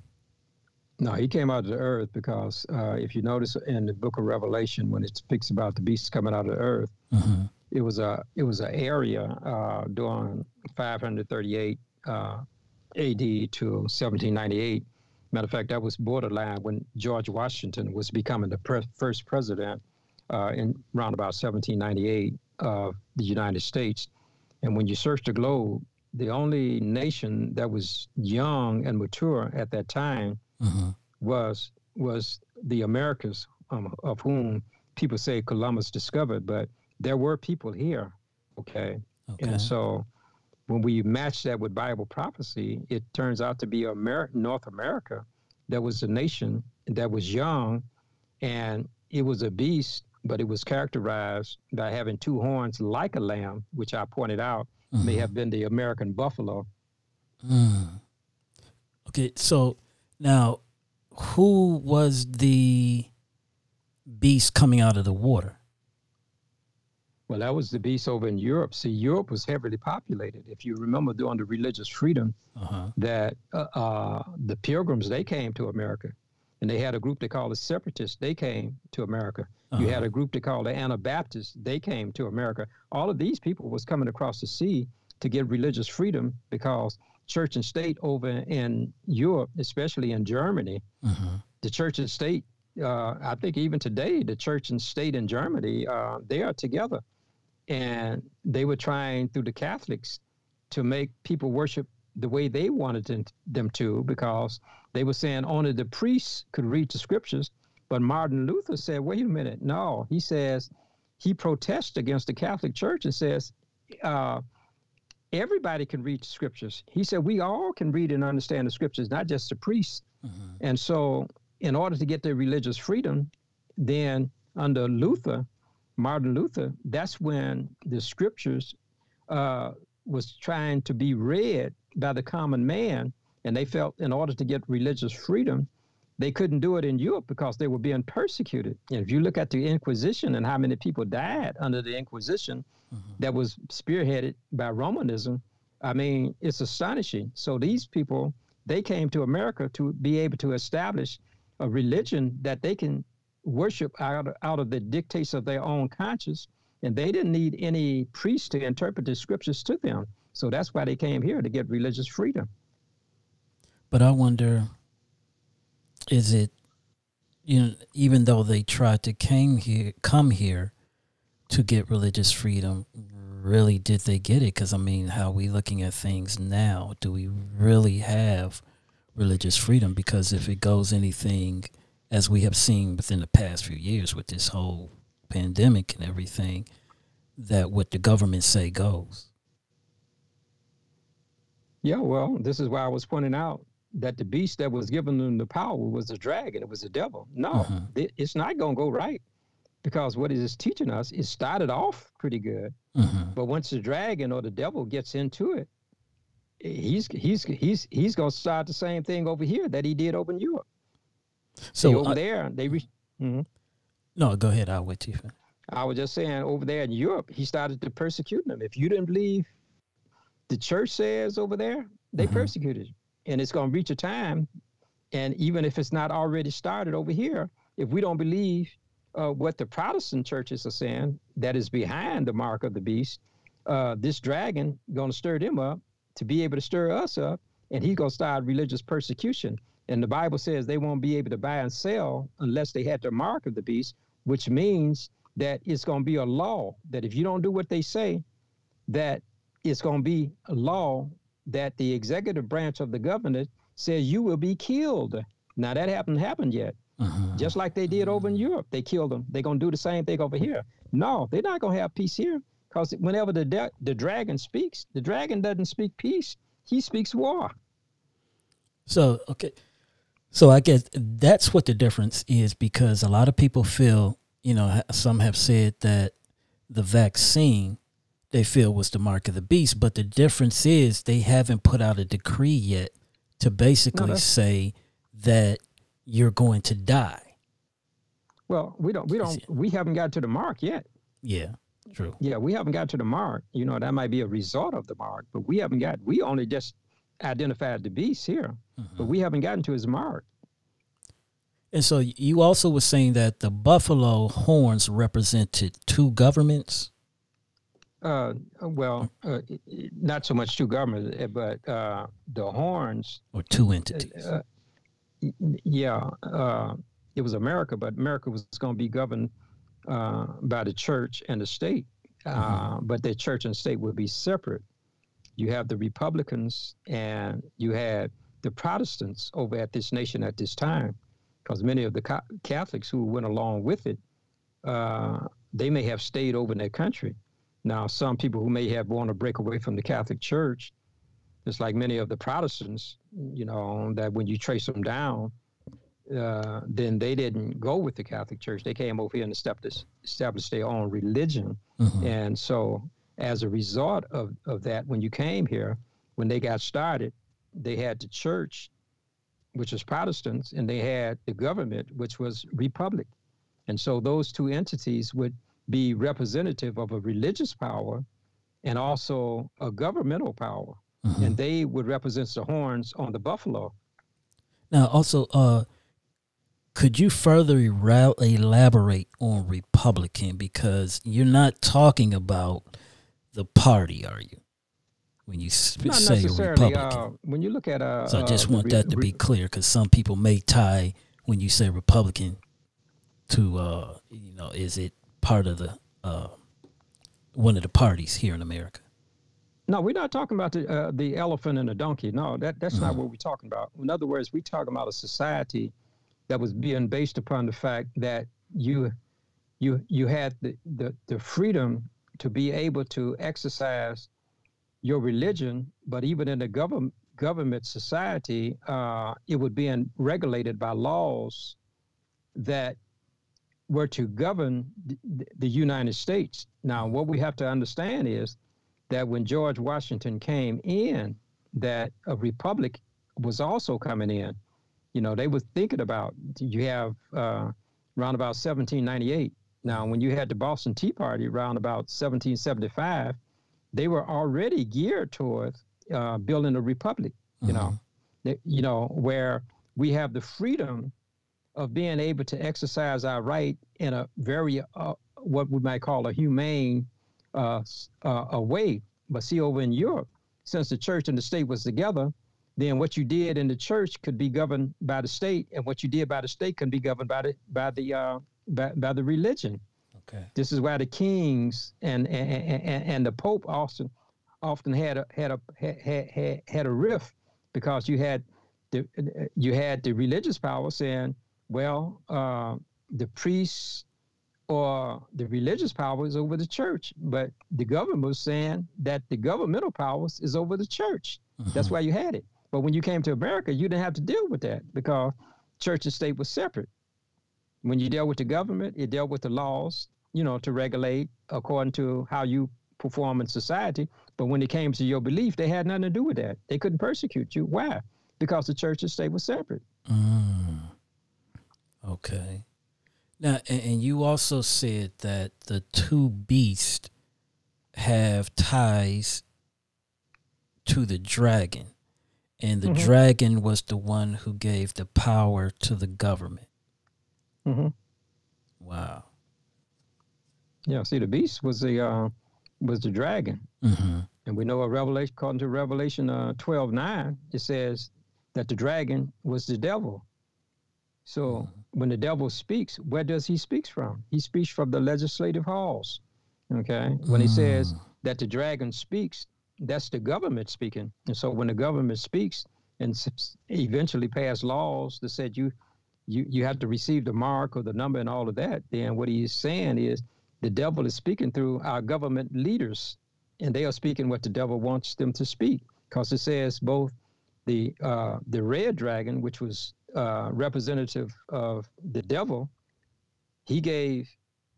Speaker 2: No, he came out of the earth because uh, if you notice in the book of Revelation, when it speaks about the beasts coming out of the earth,
Speaker 1: hmm
Speaker 2: it was a it was an area uh, during 538 uh, AD to 1798. Matter of fact, that was borderline when George Washington was becoming the pre- first president uh, in around about 1798 of the United States. And when you search the globe, the only nation that was young and mature at that time
Speaker 1: hmm
Speaker 2: was was the Americas, um, of whom people say Columbus discovered, but there were people here, okay?
Speaker 1: Okay.
Speaker 2: And so when we match that with Bible prophecy, it turns out to be Amer- North America that was a nation that was young and it was a beast, but it was characterized by having two horns like a lamb, which I pointed out may
Speaker 1: Mhm.
Speaker 2: have been the American buffalo.
Speaker 1: Mm. Okay, so now who was the beast coming out of the water?
Speaker 2: Well, that was the beast over in Europe. See, Europe was heavily populated. If you remember during the religious freedom,
Speaker 1: Uh-huh.
Speaker 2: that uh, uh, the pilgrims they came to America, and they had a group they called the separatists. They came to America. You had
Speaker 1: Uh-huh.
Speaker 2: a group they called the Anabaptists. They came to America. All of these people was coming across the sea to get religious freedom because church and state over in Europe, especially in Germany,
Speaker 1: Mhm.
Speaker 2: the church and state. Uh, I think even today, the church and state in Germany, uh, they are together, and they were trying through the Catholics to make people worship the way they wanted them, them to, because they were saying only the priests could read the scriptures. But Martin Luther said, "Wait a minute, no." He says he protests against the Catholic Church and says. Uh, Everybody can read the scriptures. He said we all can read and understand the scriptures, not just the priests.
Speaker 1: Mhm.
Speaker 2: And so, in order to get their religious freedom, then under Luther, Martin Luther, that's when the scriptures uh, was trying to be read by the common man. And they felt in order to get religious freedom, they couldn't do it in Europe because they were being persecuted. And if you look at the Inquisition and how many people died under the Inquisition
Speaker 1: Mhm.
Speaker 2: that was spearheaded by Romanism, I mean, it's astonishing. So these people, they came to America to be able to establish a religion that they can worship out of, out of the dictates of their own conscience. And they didn't need any priest to interpret the scriptures to them. So that's why they came here to get religious freedom.
Speaker 1: But I wonder, is it, you know, even though they tried to came here, come here to get religious freedom, really did they get it? Because I mean, how we looking at things now? Do we really have religious freedom? Because if it goes anything, as we have seen within the past few years with this whole pandemic and everything, that what the government say goes.
Speaker 2: Yeah, well, this is why I was pointing out that the beast that was given them the power was the dragon, it was the devil. No,
Speaker 1: Mhm.
Speaker 2: it- it's not going to go right because what it is teaching us, it started off pretty good.
Speaker 1: hmm
Speaker 2: But once the dragon or the devil gets into it, he's he's he's he's gonna start the same thing over here that he did over in Europe. See,
Speaker 1: So
Speaker 2: over
Speaker 1: I-
Speaker 2: there, they. Re- Mhm.
Speaker 1: no, go ahead. I'll wait till you.
Speaker 2: I was just saying, over there in Europe, he started to persecute them. If you didn't believe the church says over there, they
Speaker 1: Mhm.
Speaker 2: persecuted you, and it's gonna reach a time, and even if it's not already started over here, if we don't believe uh, what the Protestant churches are saying, that is behind the mark of the beast, uh, this dragon going to stir them up to be able to stir us up, and he's going to start religious persecution. And the Bible says they won't be able to buy and sell unless they had the mark of the beast, which means that it's going to be a law that if you don't do what they say, that it's going to be a law that the executive branch of the government says you will be killed. Now that hasn't happened yet
Speaker 1: Mhm.
Speaker 2: just like they did over in Europe. They killed them. They're gonna do the same thing over here. No, they're not gonna have peace here because whenever the de- the dragon speaks, the dragon doesn't speak peace. He speaks war.
Speaker 1: So okay, so I guess that's what the difference is because a lot of people feel, you know, some have said that the vaccine they feel was the mark of the beast, but the difference is they haven't put out a decree yet to basically no, say that you're going to die.
Speaker 2: Well, we don't we don't we haven't got to the mark yet.
Speaker 1: Yeah. True.
Speaker 2: Yeah, we haven't got to the mark. You know, that might be a result of the mark, but we haven't got we only just identified the beast here, mm-hmm. but we haven't gotten to his mark.
Speaker 1: And so you also were saying that the buffalo horns represented two governments.
Speaker 2: Uh, well, uh, not so much two governments, eh, but uh, the horns
Speaker 1: or two entities. Uh,
Speaker 2: yeah, uh, it was America, but America was going to be governed uh, by the church and the state, mm-hmm. but the church and state would be separate you have the Republicans and you had the Protestants over at this nation at this time, because many of the Catholics who went along with it, uh, they may have stayed over in their country. Now, some people who may have wanted to break away from the Catholic Church, just like many of the Protestants, you know, that when you trace them down, uh, then they didn't go with the Catholic Church. They came over here and established their own religion. Mm-hmm. And so as a result of, of that, when you came here, when they got started, they had the church, which was Protestants, and they had the government, which was Republic. And so those two entities would be representative of a religious power and also a governmental power. Mm-hmm. And they would represent the horns on the buffalo.
Speaker 1: Now, also, uh, could you further elaborate on Republican? Because you're not talking about the party are you? When you Not say Republican. Uh,
Speaker 2: when you look at uh,
Speaker 1: so I just
Speaker 2: uh,
Speaker 1: want that to be clear because some people may tie when you say Republican to uh, you know is it part of the uh, one of the parties here in America?
Speaker 2: No, we're not talking about the uh, the elephant and the donkey. No, that that's mm-hmm. not what we're talking about. In other words, we're talking about a society that was being based upon the fact that you you you had the, the, the freedom to be able to exercise your religion, but even in the government government society, uh, it would be in, regulated by laws that were to govern the, the United States. Now, what we have to understand is that when George Washington came in, that a republic was also coming in. You know, they were thinking about you have uh, around about 1798 now, when you had the Boston Tea Party around about 1775, they were already geared towards uh, building a republic. You know, mm-hmm. they, you know where we have the freedom of being able to exercise our right in a very uh, what we might call a humane uh, uh, a way. But see, over in Europe, since the church and the state was together, then what you did in the church could be governed by the state, and what you did by the state can be governed by the by the uh, by, by the religion. Okay. This is why the kings and and, and, and the pope often often had a had a had, had, had a rift because you had the you had the religious power saying, well, uh, the priests or the religious power is over the church, but the government was saying that the governmental powers is over the church. Mm-hmm. That's why you had it. But when you came to America, you didn't have to deal with that because church and state was separate. When you dealt with the government, it dealt with the laws, you know, to regulate according to how you perform in society. But when it came to your belief, they had nothing to do with that. They couldn't persecute you. Why? Because the church and state was separate.
Speaker 1: Mm. Okay. Now, and, and you also said that the two beasts have ties to the dragon, and the mm-hmm. dragon was the one who gave the power to the government.
Speaker 2: Mm-hmm.
Speaker 1: Wow.
Speaker 2: Yeah. See, the beast was the uh, was the dragon,
Speaker 1: mm-hmm.
Speaker 2: and we know a Revelation, according to Revelation uh, twelve nine, it says that the dragon was the devil. So mm-hmm. when the devil speaks, where does he speak from? He speaks from the legislative halls. Okay. When he says mm. that the dragon speaks, that's the government speaking. And so when the government speaks and eventually pass laws that said you you you have to receive the mark or the number and all of that, then what he's saying is the devil is speaking through our government leaders, and they are speaking what the devil wants them to speak. Because it says both the uh, the red dragon, which was uh, representative of the devil, he gave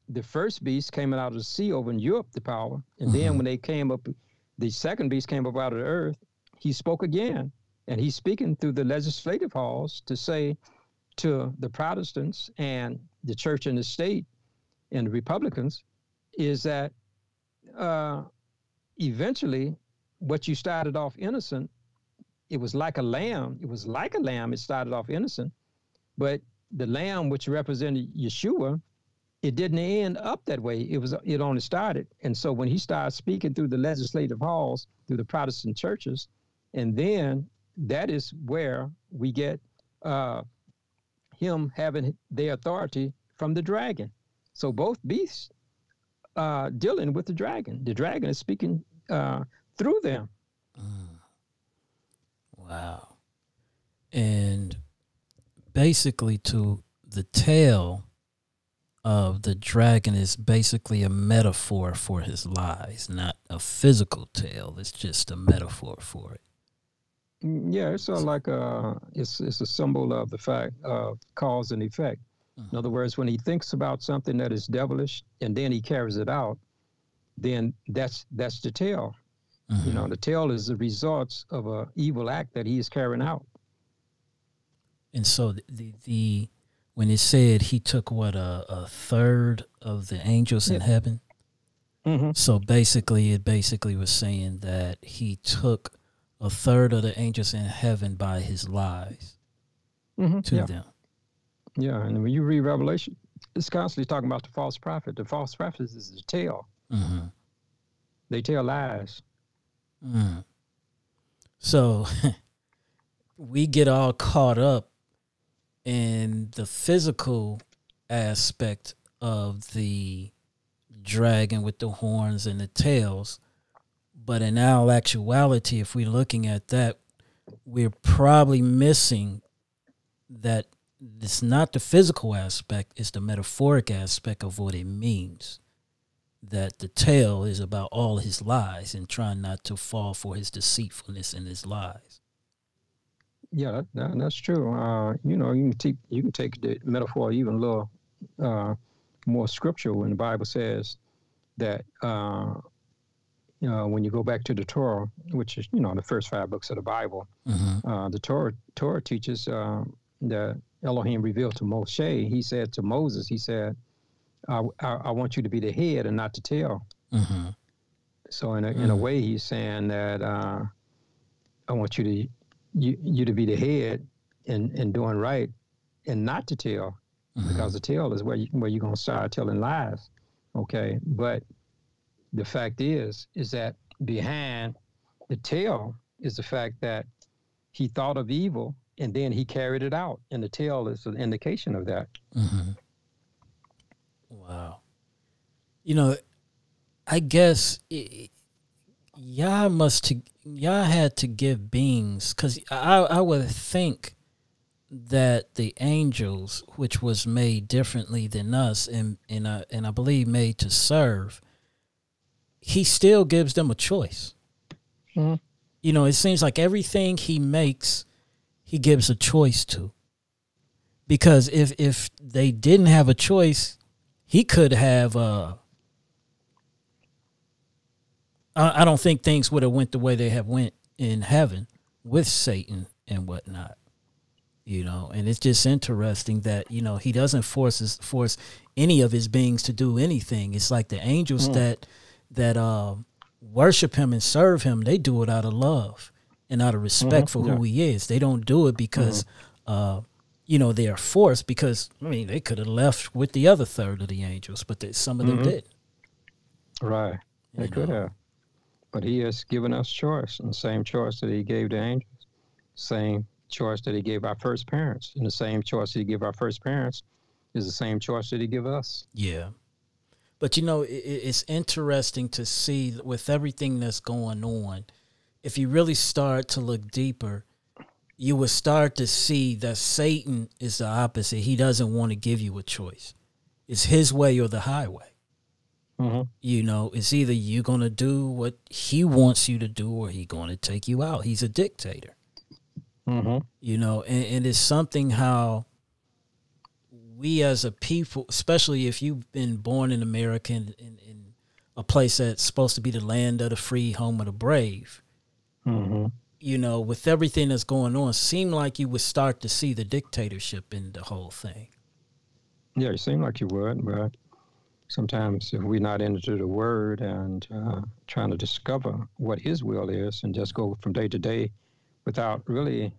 Speaker 2: the first beast came out of the sea over in Europe the power, and mm-hmm. then when they came up, the second beast came up out of the earth. He spoke again, and he's speaking through the legislative halls to say to the Protestants and the church and the state and the Republicans is that uh, eventually what you started off innocent, it was like a lamb. It was like a lamb. It started off innocent, but the lamb, which represented Yeshua, it didn't end up that way. It was it only started, and so when he started speaking through the legislative halls, through the Protestant churches, and then that is where we get uh, him having the authority from the dragon. So both beasts uh, dealing with the dragon. The dragon is speaking uh, through them. Mm.
Speaker 1: Wow. And basically, to the tail of the dragon is basically a metaphor for his lies, not a physical tail. It's just a metaphor for it.
Speaker 2: Mm, yeah, it's sort of like a it's it's a symbol of the fact of cause and effect. Mm-hmm. In other words, when he thinks about something that is devilish and then he carries it out, then that's that's the tail. Mm-hmm. You know, the tail is the results of a evil act that he is carrying out.
Speaker 1: And so the the, the when it said he took what a, a third of the angels yeah. in heaven. Mm-hmm. So basically, it basically was saying that he took a third of the angels in heaven by his lies mm-hmm. to
Speaker 2: yeah.
Speaker 1: them.
Speaker 2: Yeah, and when you read Revelation, it's constantly talking about the false prophet. The false prophet is the tail. Mm-hmm. They tell lies.
Speaker 1: Mm. So we get all caught up in the physical aspect of the dragon with the horns and the tails but in our actuality, if we're looking at that, we're probably missing that it's not the physical aspect, it's the metaphoric aspect of what it means. That the tale is about all his lies and trying not to fall for his deceitfulness and his lies.
Speaker 2: Yeah, that, that, that's true. Uh, you know, you can take you can take the metaphor even a little uh, more scriptural when the Bible says that uh, uh, when you go back to the Torah, which is you know the first five books of the Bible, mm-hmm. uh, the Torah Torah teaches uh, that Elohim revealed to Moshe. He said to Moses, he said, "I, I, I want you to be the head and not the tail." Mm-hmm. So in a mm-hmm. in a mm. way, he's saying that uh, I want you to you, you to be the head and and doing right, and not the tail, mm-hmm. because the tail is where you, where you're gonna start telling lies. Okay, but the fact is, is that behind the tail is the fact that he thought of evil and then he carried it out, and the tail is an indication of that. Mm-hmm.
Speaker 1: Wow. You know, I guess it, Yah must to Yah had to give beings because I I would think that the angels, which was made differently than us, and and I, and I believe made to serve, he still gives them a choice. Mm-hmm. You know, it seems like everything he makes, he gives a choice to. Because if if they didn't have a choice, he could have. Uh, I, I don't think things would have went the way they have went in heaven with Satan and whatnot you know and it's just interesting that you know he doesn't force his, force any of his beings to do anything it's like the angels mm. that that uh, worship him and serve him, they do it out of love and out of respect mm-hmm. for yeah. who he is. They don't do it because, mm-hmm. uh, you know, they are forced. Because I mean, they could have left with the other third of the angels, but they, some of them mm-hmm. did.
Speaker 2: Right, they you could know. have. But he has given us choice, and the same choice that he gave the angels, same choice that he gave our first parents, and the same choice that he gave our first parents is the same choice that he give us.
Speaker 1: Yeah. But you know, it, it's interesting to see with everything that's going on. If you really start to look deeper, you will start to see that Satan is the opposite. He doesn't want to give you a choice. It's his way or the highway. Mm-hmm. You know, it's either you're going to do what he wants you to do or he's going to take you out. He's a dictator.
Speaker 2: Mm-hmm.
Speaker 1: You know, and, and it's something how we as a people, especially if you've been born in America in, in, in a place that's supposed to be the land of the free, home of the brave,
Speaker 2: Mm-hmm.
Speaker 1: You know, with everything that's going on, seem like you would start to see the dictatorship in the whole thing.
Speaker 2: Yeah, you seem like you would, but sometimes if we're not into the Word and uh, trying to discover what His will is, and just go from day to day without really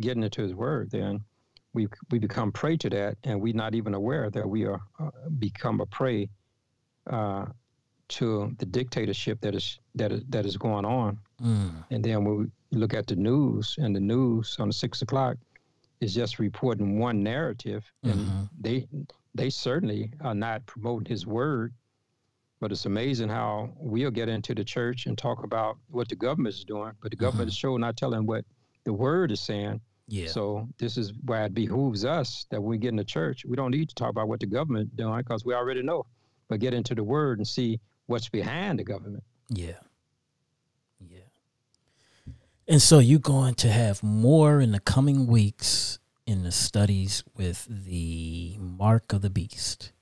Speaker 2: getting into His Word, then we we become prey to that, and we're not even aware that we are uh, become a prey uh, to the dictatorship that is that is that is going on.
Speaker 1: Mm.
Speaker 2: And then when we look at the news, and the news on six o'clock is just reporting one narrative, and
Speaker 1: Mhm.
Speaker 2: they they certainly are not promoting his word. But it's amazing how we'll get into the church and talk about what the government is doing, but the government is sure not telling what the word is saying.
Speaker 1: Yeah.
Speaker 2: So this is why it behooves us that when we get in the church, we don't need to talk about what the government doing because we already know. But get into the word and see what's behind the government.
Speaker 1: Yeah. And so you're going to have more in the coming weeks in the studies with the mark of the beast.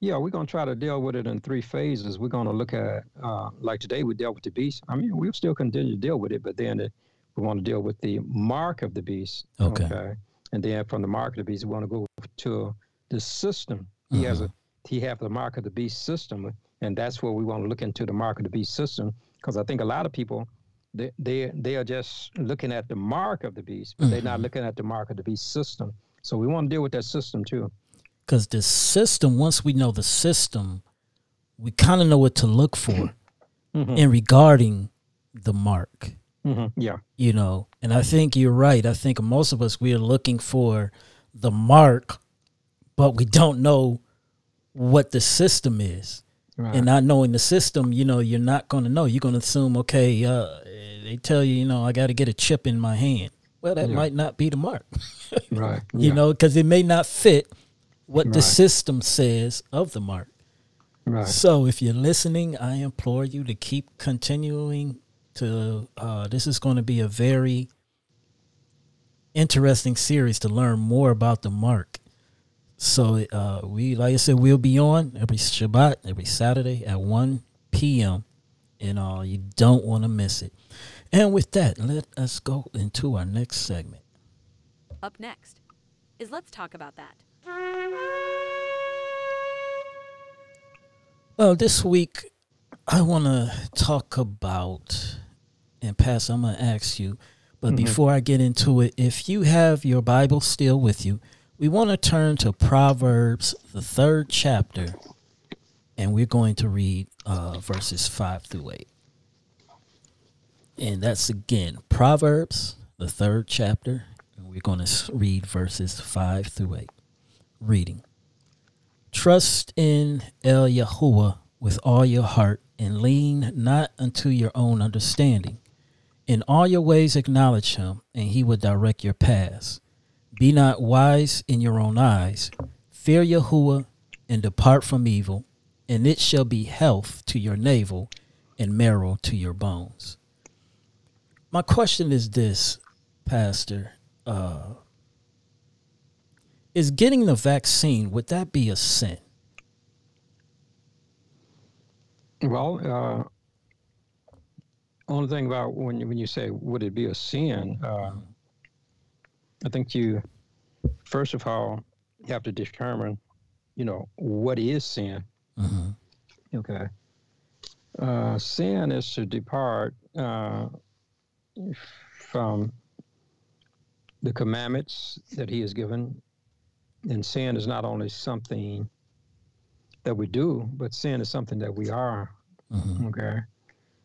Speaker 2: Yeah, we're going to try to deal with it in three phases. We're going to look at, uh, like today, we dealt with the beast. I mean, we'll still continue to deal with it, but then we want to deal with the mark of the beast.
Speaker 1: Okay.
Speaker 2: And then from the mark of the beast, we want to go to the system. He has a he have the mark of the beast system, and that's where we want to look into the mark of the beast system because I think a lot of people they they they are just looking at the mark of the beast, but they're not looking at the mark of the beast system. So we want to deal with that system too.
Speaker 1: Because the system, once we know the system, we kind of know what to look for
Speaker 2: Mhm.
Speaker 1: in regarding the mark.
Speaker 2: hmm Yeah.
Speaker 1: you know and i think you're right i think most of us we are looking for the mark but we don't know what the system is
Speaker 2: Right.
Speaker 1: and not knowing the system you know you're not going to know you're going to assume okay uh, they tell you you know i got to get a chip in my hand well that
Speaker 2: Yeah.
Speaker 1: might not be the mark
Speaker 2: right.
Speaker 1: you know because it may not fit what the system says of the mark
Speaker 2: Right.
Speaker 1: so if you're listening, I implore you to keep continuing to uh, this is going to be a very interesting series to learn more about the mark. So uh, we like I said, we'll be on every Shabbat, every Saturday at 1 p.m. And uh, you don't want to miss it. And with that, let us go into our next segment.
Speaker 3: Up next is Let's Talk About That.
Speaker 1: Well, this week I want to talk about, and Pastor, I'm going to ask you, but before I get into it, if you have your Bible still with you, we want to turn to Proverbs, the third chapter, and we're going to read uh, verses 5 through 8. And that's again Proverbs, the third chapter, and we're going to read verses 5 through 8. Reading. Trust in El Yahuwah with all your heart and lean not unto your own understanding. In all your ways acknowledge him, and he will direct your paths. Be not wise in your own eyes. Fear Yahuwah and depart from evil, and it shall be health to your navel and marrow to your bones. My question is this, Pastor. Uh, is getting the vaccine would that be a sin
Speaker 2: Well, uh, only thing about when you, when you say would it be a sin, uh, I think you first of all you have to determine, you know, what is sin.
Speaker 1: mm-hmm.
Speaker 2: Okay. Uh, sin is to depart uh, from the commandments that He has given, and sin is not only something that we do, but sin is something that we are.
Speaker 1: Mm-hmm.
Speaker 2: Okay.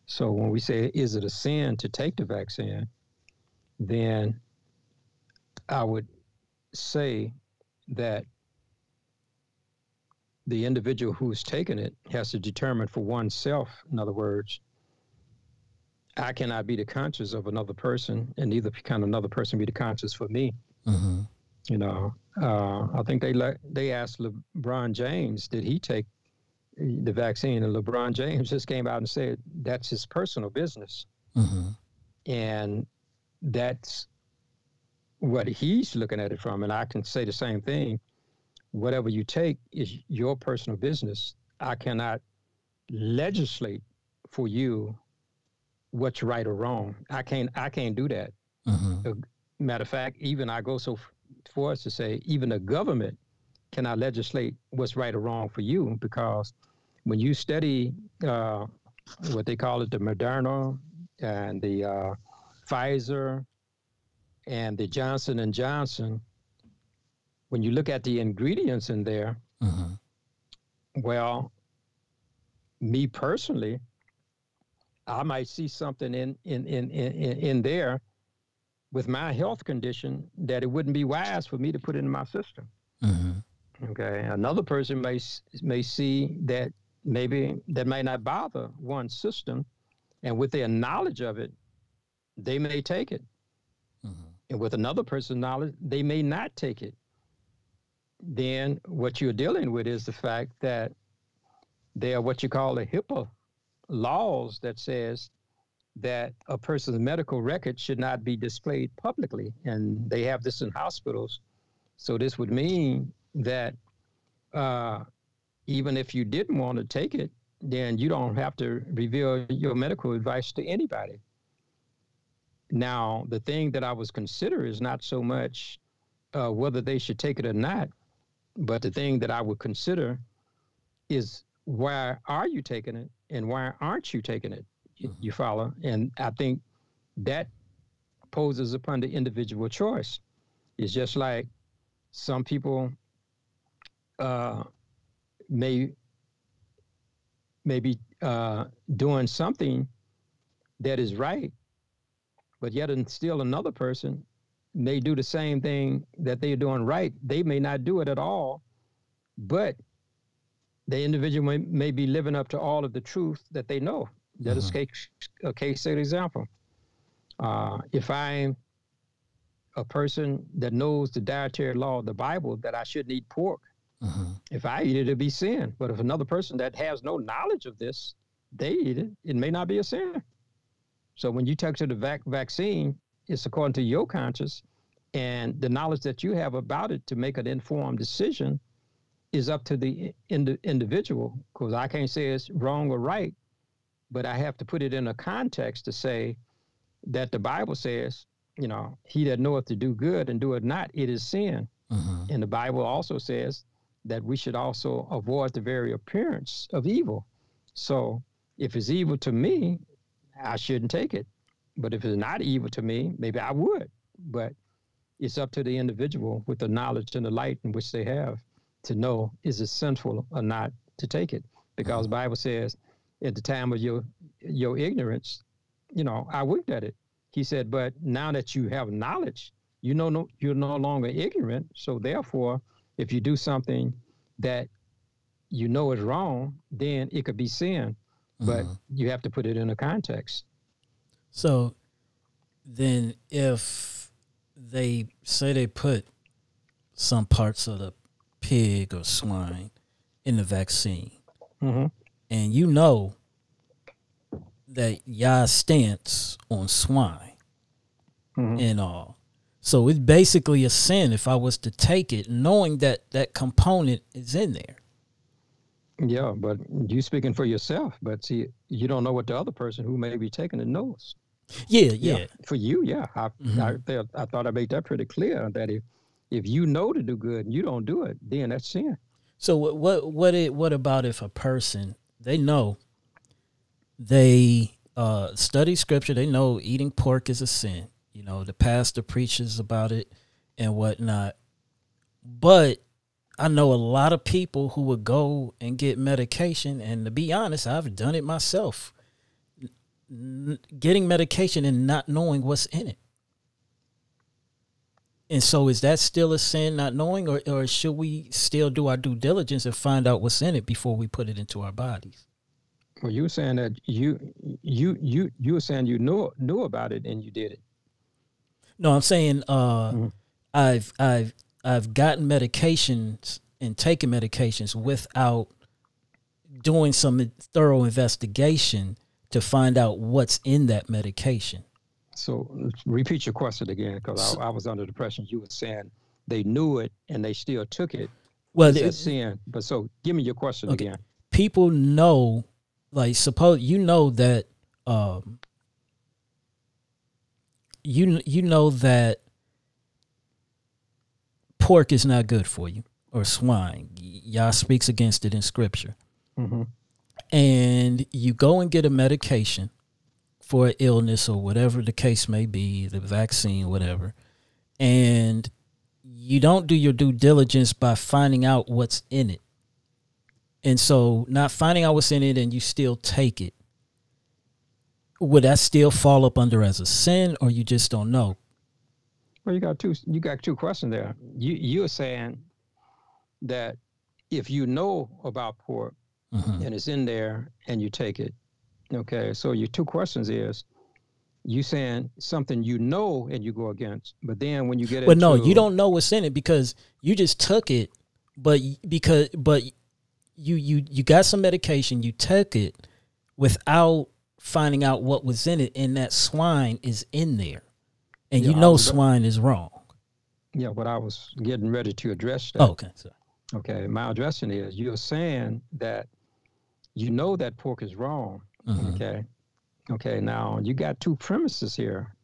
Speaker 2: So when we say, is it a sin to take the vaccine? Then I would say that the individual who's taken it has to determine for oneself, in other words, I cannot be the conscience of another person, and neither can another person be the conscience for me.
Speaker 1: Mm-hmm.
Speaker 2: You know, uh, I think they let they asked LeBron James, did he take the vaccine? And LeBron James just came out and said that's his personal business,
Speaker 1: Mm-hmm.
Speaker 2: and that's what he's looking at it from, and I can say the same thing. Whatever you take is your personal business. I cannot legislate for you what's right or wrong. I can't. I can't do that. Mm-hmm. Matter of fact, even I go so far as to say, even the government cannot legislate what's right or wrong for you because when you study uh, what they call it, the Moderna and the uh, Pfizer and the Johnson and Johnson, when you look at the ingredients in there, mm-hmm. well, me personally, I might see something in in in in, in there with my health condition that it wouldn't be wise for me to put in my system. Mm-hmm. Okay, another person may may see that maybe that may not bother one system, and with their knowledge of it, they may take it. Mm-hmm. And with another person's knowledge, they may not take it. Then what you're dealing with is the fact that there are what you call the HIPAA laws that says that a person's medical record should not be displayed publicly, and they have this in hospitals. So this would mean that uh, even if you didn't want to take it, then you don't have to reveal your medical advice to anybody. Now, the thing that I was consider is not so much uh, whether they should take it or not, but the thing that I would consider is why are you taking it and why aren't you taking it? You, mm-hmm. you follow? And I think that poses upon the individual choice. It's just like some people uh, may may be uh, doing something that is right, but yet and still another person may do the same thing that they're doing right. They may not do it at all, but the individual may, may be living up to all of the truth that they know. That mm-hmm. is case, a case example. Uh, if I'm a person that knows the dietary law of the Bible that I shouldn't eat pork, mm-hmm. if I eat it, it'll be sin. But if another person that has no knowledge of this, they eat it, it may not be a sin. So when you take to the vac- vaccine, it's according to your conscience and the knowledge that you have about it to make an informed decision is up to the ind- individual because I can't say it's wrong or right, but I have to put it in a context to say that the Bible says, you know, he that knoweth to do good and do it not, it is sin. Uh-huh. And the Bible also says that we should also avoid the very appearance of evil. So if it's evil to me, I shouldn't take it. But if it's not evil to me, maybe I would. But it's up to the individual with the knowledge and the light in which they have to know is it sinful or not to take it. Because mm-hmm. Bible says at the time of your your ignorance, you know, I looked at it. He said, but now that you have knowledge, you know no, you're no longer ignorant. So therefore, if you do something that you know is wrong, then it could be sin. But mm-hmm. you have to put it in a context.
Speaker 1: So then if they say they put some parts of the pig or swine in the vaccine, mm-hmm. and you know that y'all stance on swine mm-hmm. and all. So it's basically a sin if I was to take it, knowing that that component is in there.
Speaker 2: Yeah, but you speaking for yourself, but see, you don't know what the other person who may be taking it knows.
Speaker 1: Yeah, yeah. yeah.
Speaker 2: For you, yeah. I, mm-hmm. I, I, thought I made that pretty clear that if if you know to do good and you don't do it, then that's sin.
Speaker 1: So what what what it what about if a person they know they uh, study scripture, they know eating pork is a sin. You know, the pastor preaches about it and whatnot. But I know a lot of people who would go and get medication, and to be honest, I've done it myself. N- getting medication and not knowing what's in it. And so, is that still a sin, not knowing, or, or should we still do our due diligence and find out what's in it before we put it into our bodies?
Speaker 2: Well, you were saying that you you you you were saying you knew knew about it and you did it.
Speaker 1: No, I'm saying uh, mm-hmm. I've I've I've gotten medications and taken medications without doing some thorough investigation to find out what's in that medication.
Speaker 2: So repeat your question again, because I, I, was under the impression you were saying they knew it and they still took it.
Speaker 1: Well,
Speaker 2: it's sin. But so give me your question okay. again.
Speaker 1: People know, like suppose you know that um, you you know that pork is not good for you or swine. Yah speaks against it in scripture. Mm-hmm. And you go and get a medication for an illness or whatever the case may be, the vaccine, whatever, and you don't do your due diligence by finding out what's in it. And so, not finding out what's in it and you still take it, would that still fall up under as a sin or you just don't know?
Speaker 2: Well, you got two you got two questions there. You you're saying that if you know about pork mm-hmm. and it's in there and you take it, okay. So your two questions is you saying something you know and you go against, but then when you get it,
Speaker 1: but no, you don't know what's in it because you just took it, but because but you you you got some medication, you took it without finding out what was in it, and that swine is in there, and yeah, you know swine is wrong.
Speaker 2: Yeah, but I was getting ready to address that.
Speaker 1: Oh, okay, sorry.
Speaker 2: Okay, my addressing is you're saying that you know that pork is wrong. Mm-hmm. Okay. Okay, now you got two premises here.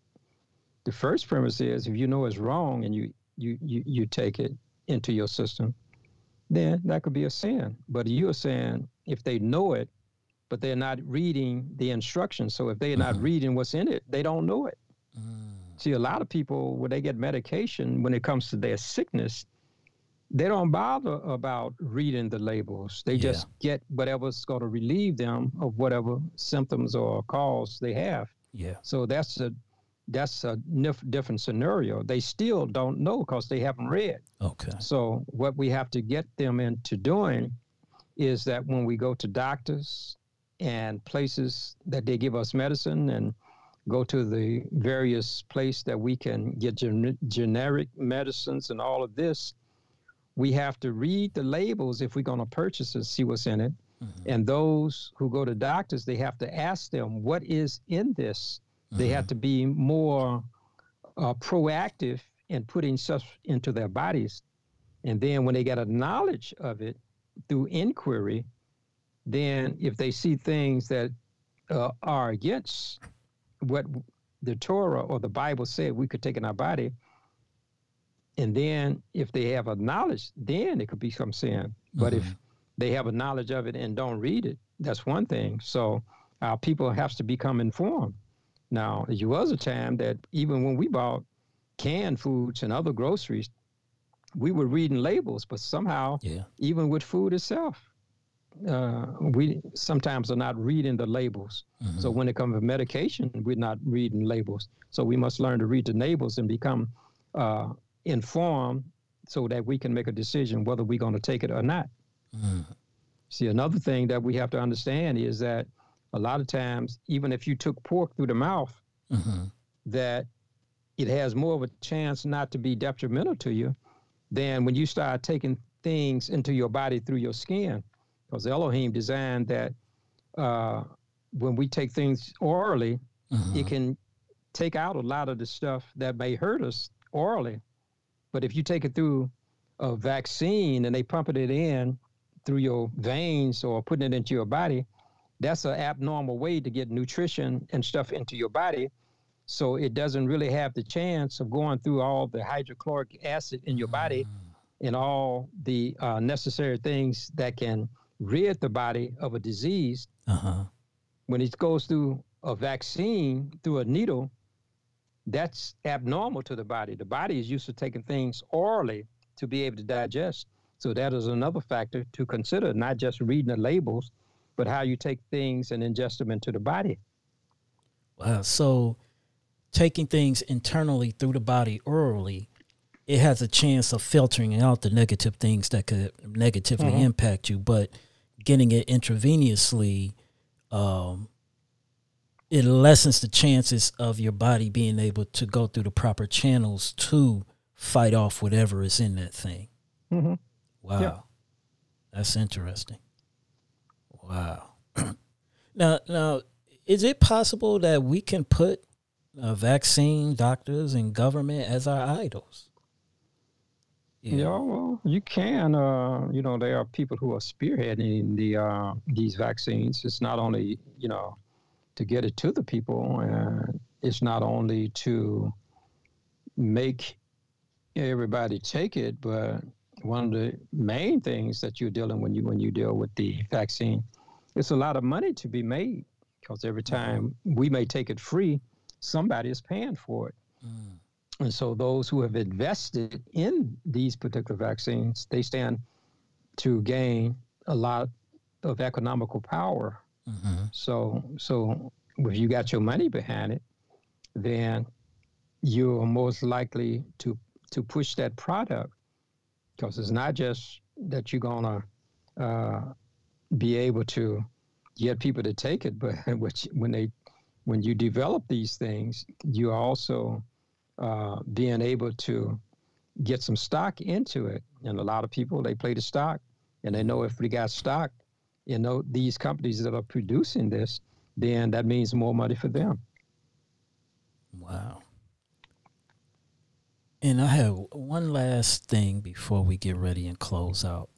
Speaker 2: The first premise is if you know it's wrong and you you you, you take it into your system, then that could be a sin. But you're saying if they know it, but they're not reading the instructions. So if they're not mm-hmm. reading what's in it, they don't know it. Mm. See, a lot of people when they get medication, when it comes to their sickness, they don't bother about reading the labels. They yeah. just get whatever's going to relieve them of whatever symptoms or cause they have.
Speaker 1: Yeah.
Speaker 2: So that's a that's a nif- different scenario. They still don't know because they haven't read.
Speaker 1: Okay.
Speaker 2: So what we have to get them into doing is that when we go to doctors and places that they give us medicine and go to the various place that we can get gen- generic medicines and all of this we have to read the labels if we're going to purchase and see what's in it. Mm-hmm. And those who go to doctors, they have to ask them, what is in this? Mm-hmm. They have mm-hmm. to be more uh, proactive in putting stuff into their bodies. And then when they get a knowledge of it through inquiry, then if they see things that uh, are against what the Torah or the Bible said we could take in our body, and then if they have a knowledge, then it could become sin. But mm-hmm. if they have a knowledge of it and don't read it, that's one thing. So our people have to become informed. Now, there was a time that even when we bought canned foods and other groceries, we were reading labels, but somehow, yeah. even with food itself, uh, we sometimes are not reading the labels. Mm-hmm. So when it comes to medication, we're not reading labels. So we must learn to read the labels and become uh, informed so that we can make a decision whether we're going to take it or not. Mm. See, another thing that we have to understand is that a lot of times, even if you took pork through the mouth, mm-hmm. that it has more of a chance not to be detrimental to you than when you start taking things into your body through your skin. Because Elohim designed that uh, when we take things orally, mm-hmm. it can take out a lot of the stuff that may hurt us orally but if you take it through a vaccine and they pump it in through your veins or putting it into your body, that's an abnormal way to get nutrition and stuff into your body. So it doesn't really have the chance of going through all the hydrochloric acid in your body mm. and all the uh, necessary things that can rid the body of a disease. Uh-huh. When it goes through a vaccine, through a needle, that's abnormal to the body. The body is used to taking things orally to be able to digest. So that is another factor to consider, not just reading the labels, but how you take things and ingest them into the body.
Speaker 1: Wow. So taking things internally through the body orally, it has a chance of filtering out the negative things that could negatively mm-hmm. impact you. But getting it intravenously, um, it lessens the chances of your body being able to go through the proper channels to fight off whatever is in that thing. Mm-hmm. Wow. Yeah. That's interesting. Wow. now, now, is it possible that we can put uh, vaccine doctors and government as our idols.
Speaker 2: Yeah, well, you can. Uh, you know, there are people who are spearheading the uh, these vaccines. It's not only you know to get it to the people, and it's not only to make everybody take it, but one of the main things that you're dealing when you when you deal with the vaccine, it's a lot of money to be made because every
Speaker 1: Mm-hmm.
Speaker 2: time we may take it free, somebody is paying for it.
Speaker 1: Mm.
Speaker 2: And so those who have invested in these particular vaccines, they stand to gain a lot of economical power.
Speaker 1: Mhm.
Speaker 2: So so if you got your money behind it, then you're most likely to to push that product because it's not just that you're gonna uh, be able to get people to take it, but which when they when you develop these things, you also uh, being able to get some stock into it. And a lot of people they play the stock, and they know if we got stock, you know these companies that are producing this, then that means more money for them.
Speaker 1: Wow. And I have one last thing before we get ready and close out.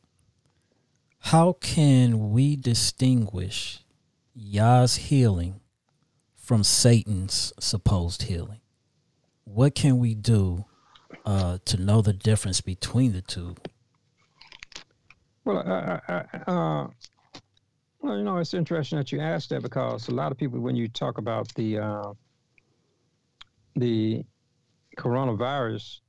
Speaker 1: How can we distinguish Yah's healing from Satan's supposed healing? What can we do uh, to know the difference between the two?
Speaker 2: Well, uh, uh, uh, uh, well, you know, it's interesting that you asked that because a lot of people, when you talk about the uh, the coronavirus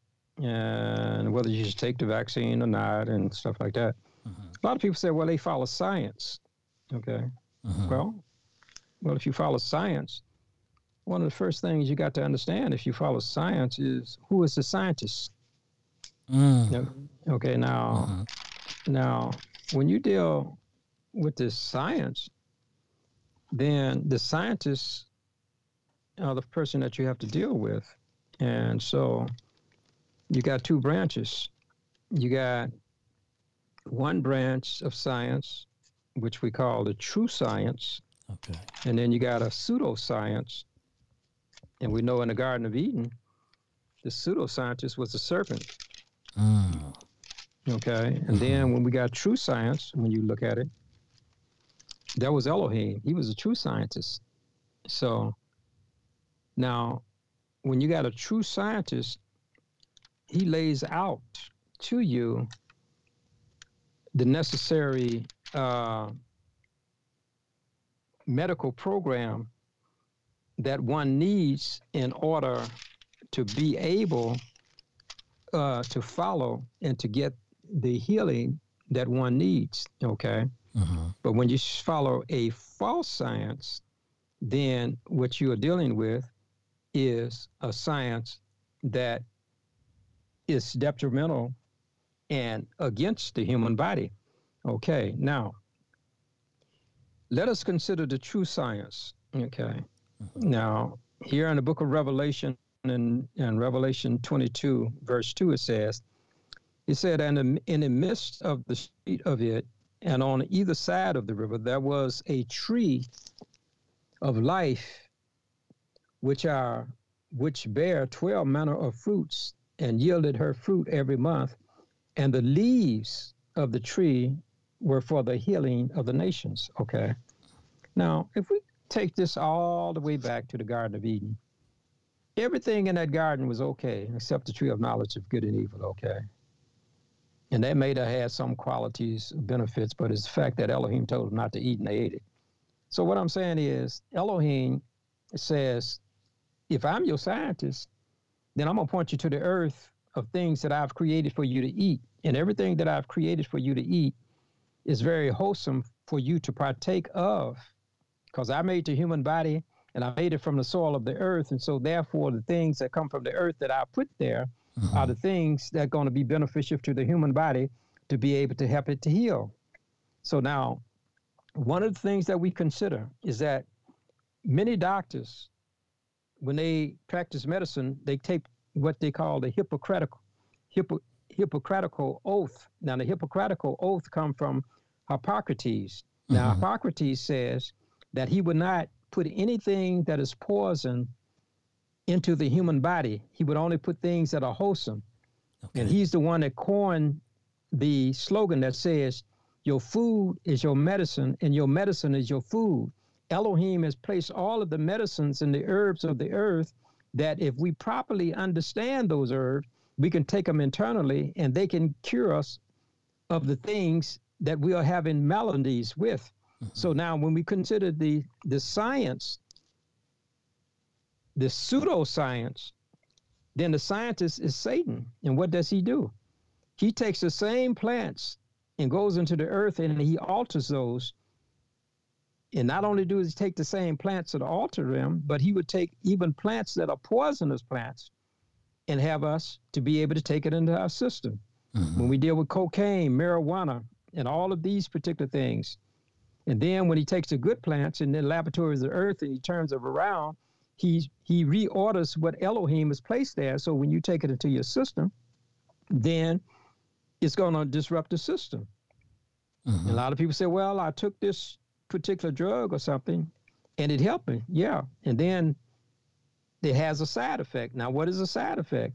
Speaker 2: and whether you should take the vaccine or not and stuff like that,
Speaker 1: Mhm.
Speaker 2: a lot of people say, well, they follow science. Okay.
Speaker 1: Mhm.
Speaker 2: Well, well, if you follow science, one of the first things you got to understand if you follow science is who is the scientist.
Speaker 1: Mm.
Speaker 2: Okay. Now,
Speaker 1: Mhm.
Speaker 2: now, when you deal with this science, then the scientists are the person that you have to deal with. And so you got two branches. You got one branch of science, which we call the true science,
Speaker 1: Okay.
Speaker 2: and then you got a pseudoscience. And we know in the Garden of Eden, the pseudoscientist was the serpent.
Speaker 1: Mm.
Speaker 2: Okay. And then when we got true science, when you look at it, that was Elohim. He was a true scientist. So now, when you got a true scientist, he lays out to you the necessary uh, medical program that one needs in order to be able uh, to follow and to get the healing that one needs. Okay.
Speaker 1: Mhm.
Speaker 2: But when you follow a false science, then what you are dealing with is a science that is detrimental and against the human body. Okay. Now, let us consider the true science. Okay. Mm-hmm. Now, here in the book of Revelation, in, in Revelation 22, verse 2, it says, It said, And in- the midst of the street of it, and on either side of the river, there was a tree of life, which are which bare twelve manner of fruits, and yielded her fruit every month, and the leaves of the tree were for the healing of the nations. Okay. Now, if we take this all the way back to the Garden of Eden, everything in that garden was okay, except the tree of knowledge of good and evil, okay? And that may have had some qualities, benefits, but it's the fact that Elohim told them not to eat and they ate it. So what I'm saying is Elohim says, if I'm your scientist, then I'm gonna point you to the earth of things that I've created for you to eat. And everything that I've created for you to eat is very wholesome for you to partake of. Because I made the human body and I made it from the soil of the earth. And so therefore the things that come from the earth that I put there are the things that are going to be beneficial to the human body to be able to help it to heal. So now, one of the things that we consider is that many doctors, when they practice medicine, they take what they call the Hippocratical, Hippo, Hippocratical oath. Now, the Hippocratical oath come from Hippocrates. Now,
Speaker 1: Mhm.
Speaker 2: Hippocrates says that he would not put anything that is poison into the human body. He would only put things that are wholesome.
Speaker 1: Okay.
Speaker 2: And he's the one that coined the slogan that says, Your food is your medicine, and your medicine is your food. Elohim has placed all of the medicines and the herbs of the earth that if we properly understand those herbs, we can take them internally and they can cure us of the things that we are having maladies with. So now when we consider the the science, the pseudoscience, then the scientist is Satan. And what does he do? He takes the same plants and goes into the earth and he alters those. And not only does he take the same plants and alter them, but he would take even plants that are poisonous plants and have us to be able to take it into our system.
Speaker 1: Mhm.
Speaker 2: When we deal with cocaine, marijuana, and all of these particular things. And then when he takes the good plants in the laboratories of the earth and he turns them around, he he reorders what Elohim has placed there. So when you take it into your system, then it's going to disrupt the system.
Speaker 1: Mhm.
Speaker 2: A lot of people say, well, I took this particular drug or something and it helped me. Yeah. And then it has a side effect. Now, what is a side effect?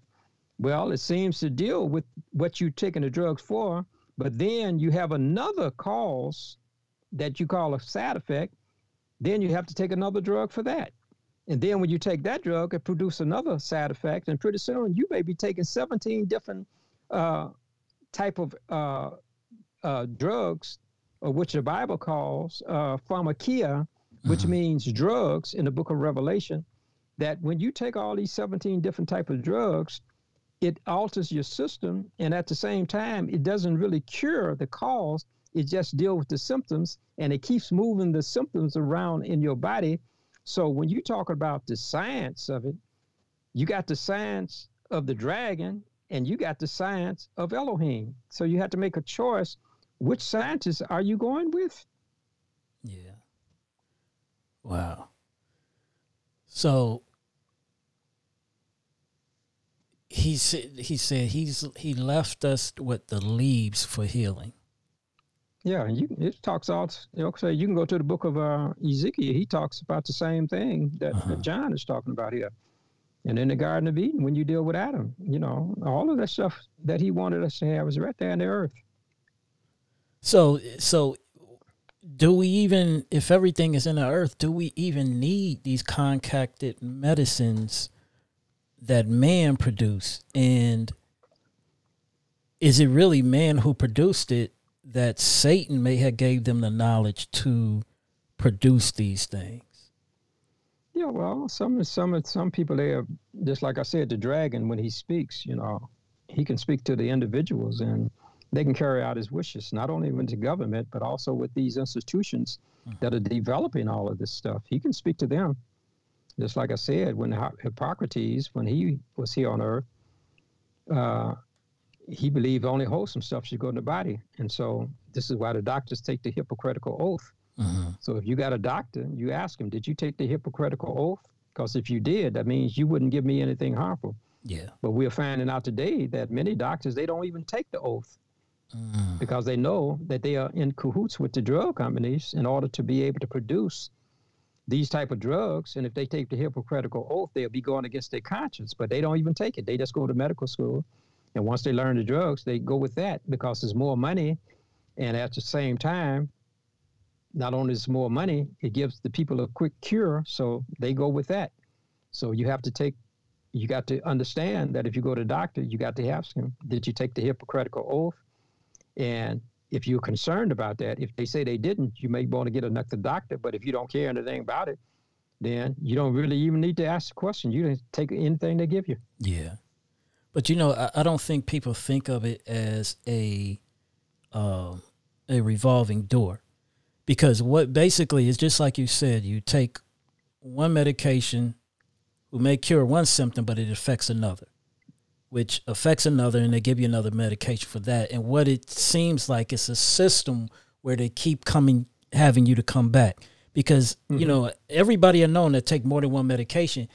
Speaker 2: Well, it seems to deal with what you're taking the drugs for, but then you have another cause that you call a side effect. Then you have to take another drug for that. And then when you take that drug, it produces another side effect. And pretty soon you may be taking 17 different uh, type of uh, uh, drugs, or which the Bible calls uh, pharmakeia, which
Speaker 1: Mhm.
Speaker 2: means drugs in the book of Revelation. That when you take all these 17 different type of drugs, it alters your system, and at the same time, it doesn't really cure the cause. It just deals with the symptoms, and it keeps moving the symptoms around in your body. So when you talk about the science of it, you got the science of the dragon, and you got the science of Elohim. So you have to make a choice. Which scientist are you going with?
Speaker 1: Yeah. Wow. So he said he said he's he left us with the leaves for healing.
Speaker 2: Yeah, you it talks all. You know, say you can go to the book of uh, Ezekiel. He talks about the same thing that,
Speaker 1: Uh-huh.
Speaker 2: that John is talking about here. And in the Garden of Eden, when you deal with Adam, you know, all of that stuff that he wanted us to have is right there in the earth.
Speaker 1: So so do we even if everything is in the earth, do we even need these concocted medicines that man produced? And is it really man who produced it that Satan may have gave them the knowledge to produce these things?
Speaker 2: Yeah, well, some some some people they are just like I said, the dragon when he speaks, you know, he can speak to the individuals and they can carry out his wishes, not only with the government but also with these institutions that are developing all of this stuff. He can speak to them, just like I said when Hi- Hippocrates, when he was here on Earth, uh, he believed only wholesome stuff should go in the body, and so this is why the doctors take the Hippocratical oath.
Speaker 1: Mhm.
Speaker 2: So if you got a doctor, you ask him, did you take the Hippocratical oath? Because if you did, that means you wouldn't give me anything harmful.
Speaker 1: Yeah.
Speaker 2: But we're finding out today that many doctors, they don't even take the oath
Speaker 1: Mm.
Speaker 2: because they know that they are in cahoots with the drug companies in order to be able to produce these type of drugs. And if they take the Hippocratical oath, they'll be going against their conscience, but they don't even take it. They just go to medical school. And once they learn the drugs, they go with that because there's more money. And at the same time, not only is more money, it gives the people a quick cure. So they go with that. So you have to take, you got to understand that if you go to doctor, you got to ask him, did you take the Hippocratical oath? And if you're concerned about that, if they say they didn't, you may want to get another doctor. But if you don't care anything about it, then you don't really even need to ask the question. You can take anything they give you.
Speaker 1: Yeah, but you know, I, I don't think people think of it as a um, a revolving door, because what basically is just like you said, you take one medication who may cure one symptom, but it affects another, which affects another, and they give you another medication for that. And what it seems like it's a system where they keep coming, having you to come back, because you know everybody I know that take more than one medication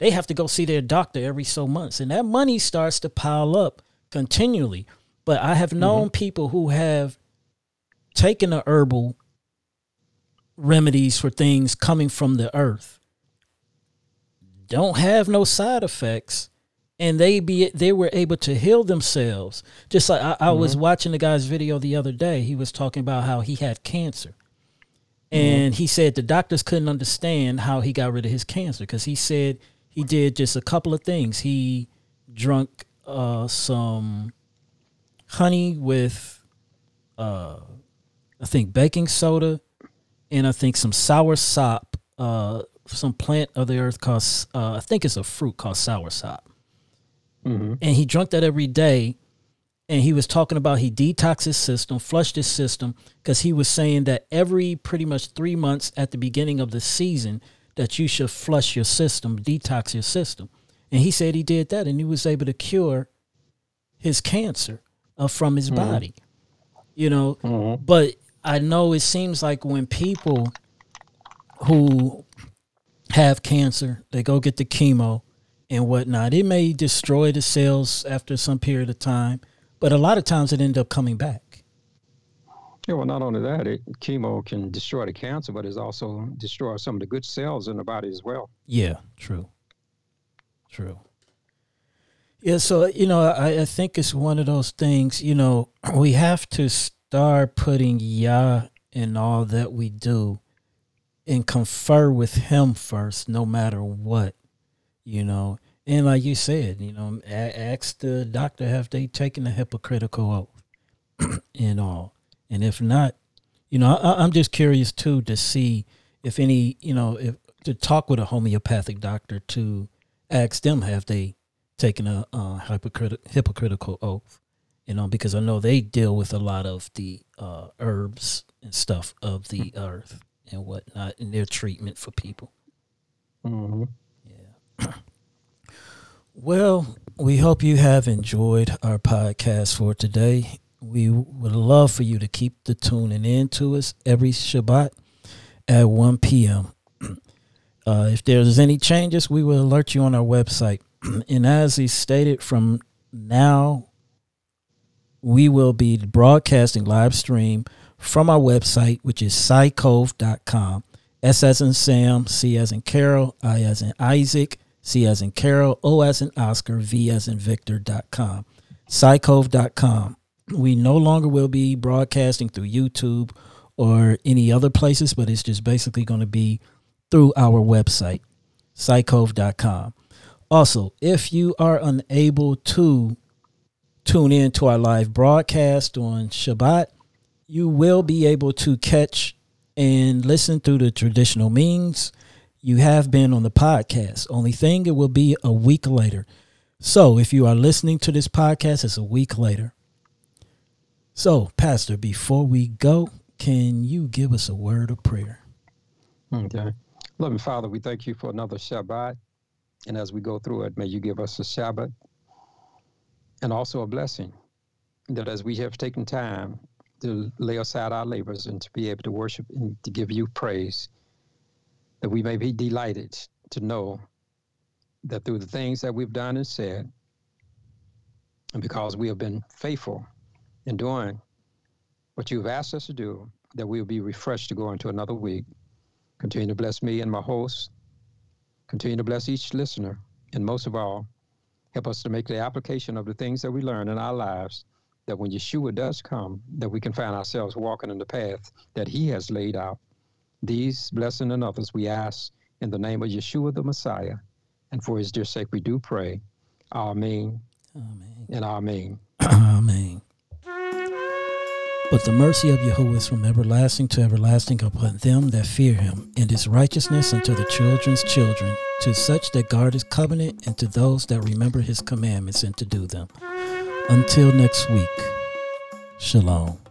Speaker 1: they have to go see their doctor every so months and that money starts to pile up continually but i have known people who have taken the herbal remedies for things coming from the earth don't have no side effects and they be they were able to heal themselves. Just like I, I mm-hmm. was watching the guy's video the other day. He was talking about how he had cancer. And mm-hmm. he said the doctors couldn't understand how he got rid of his cancer because he said he did just a couple of things. He drunk uh, some honey with, uh, I think, baking soda, and I think some sour sop, uh, some plant of the earth called, uh, I think it's a fruit called sour sop. Mm-hmm. And he drank that every day. And he was talking about he detoxed his system, flushed his system, because he was saying that every pretty much three months at the beginning of the season, that you should flush your system, detox your system. And he said he did that and he was able to cure his cancer uh, from his mm-hmm. body. You know, mm-hmm. but I know it seems like when people who have cancer, they go get the chemo and whatnot. It may destroy the cells after some period of time, but a lot of times it ends up coming back.
Speaker 2: Yeah, well, not only that, it, chemo can destroy the cancer, but it also destroy some of the good cells in the body as well.
Speaker 1: Yeah, true. True. Yeah, so you know, I, I think it's one of those things. You know, we have to start putting Yah in all that we do, and confer with Him first, no matter what. You know, and like you said, you know, ask the doctor have they taken the hypocritical oath and all, and if not, you know, I, I'm just curious too to see if any, you know, if to talk with a homeopathic doctor to ask them have they taken a uh, hypocritical hypocritical oath, you know, because I know they deal with a lot of the uh, herbs and stuff of the earth and whatnot in their treatment for people. Mm-hmm. Yeah. well, we hope you have enjoyed our podcast for today. We would love for you to keep the tuning in to us every Shabbat at 1 p.m. Uh, if there's any changes, we will alert you on our website. and as he stated, from now we will be broadcasting live stream from our website, which is scicov.com. S as in Sam, C as in Carol, I as in Isaac, C as in Carol, O as in Oscar, V as in Victor.com. Scicov.com. We no longer will be broadcasting through YouTube or any other places, but it's just basically going to be through our website, scicov.com. Also, if you are unable to tune in to our live broadcast on Shabbat, you will be able to catch and listen through the traditional means. You have been on the podcast. Only thing, it will be a week later. So if you are listening to this podcast, it's a week later. So, Pastor, before we go, can you give us a word of prayer?
Speaker 2: Okay. Loving Father, we thank you for another Shabbat. And as we go through it, may you give us a Shabbat and also a blessing that as we have taken time to lay aside our labors and to be able to worship and to give you praise, that we may be delighted to know that through the things that we've done and said, and because we have been faithful in doing what you've asked us to do, that we will be refreshed to go into another week. Continue to bless me and my hosts. Continue to bless each listener. And most of all, help us to make the application of the things that we learn in our lives that when Yeshua does come, that we can find ourselves walking in the path that he has laid out. These blessing and others we ask in the name of Yeshua the Messiah. And for his dear sake we do pray. Amen. Amen. And amen.
Speaker 1: Amen. But the mercy of Jehovah is from everlasting to everlasting upon them that fear him, and his righteousness unto the children's children, to such that guard his covenant, and to those that remember his commandments and to do them. Until next week, shalom.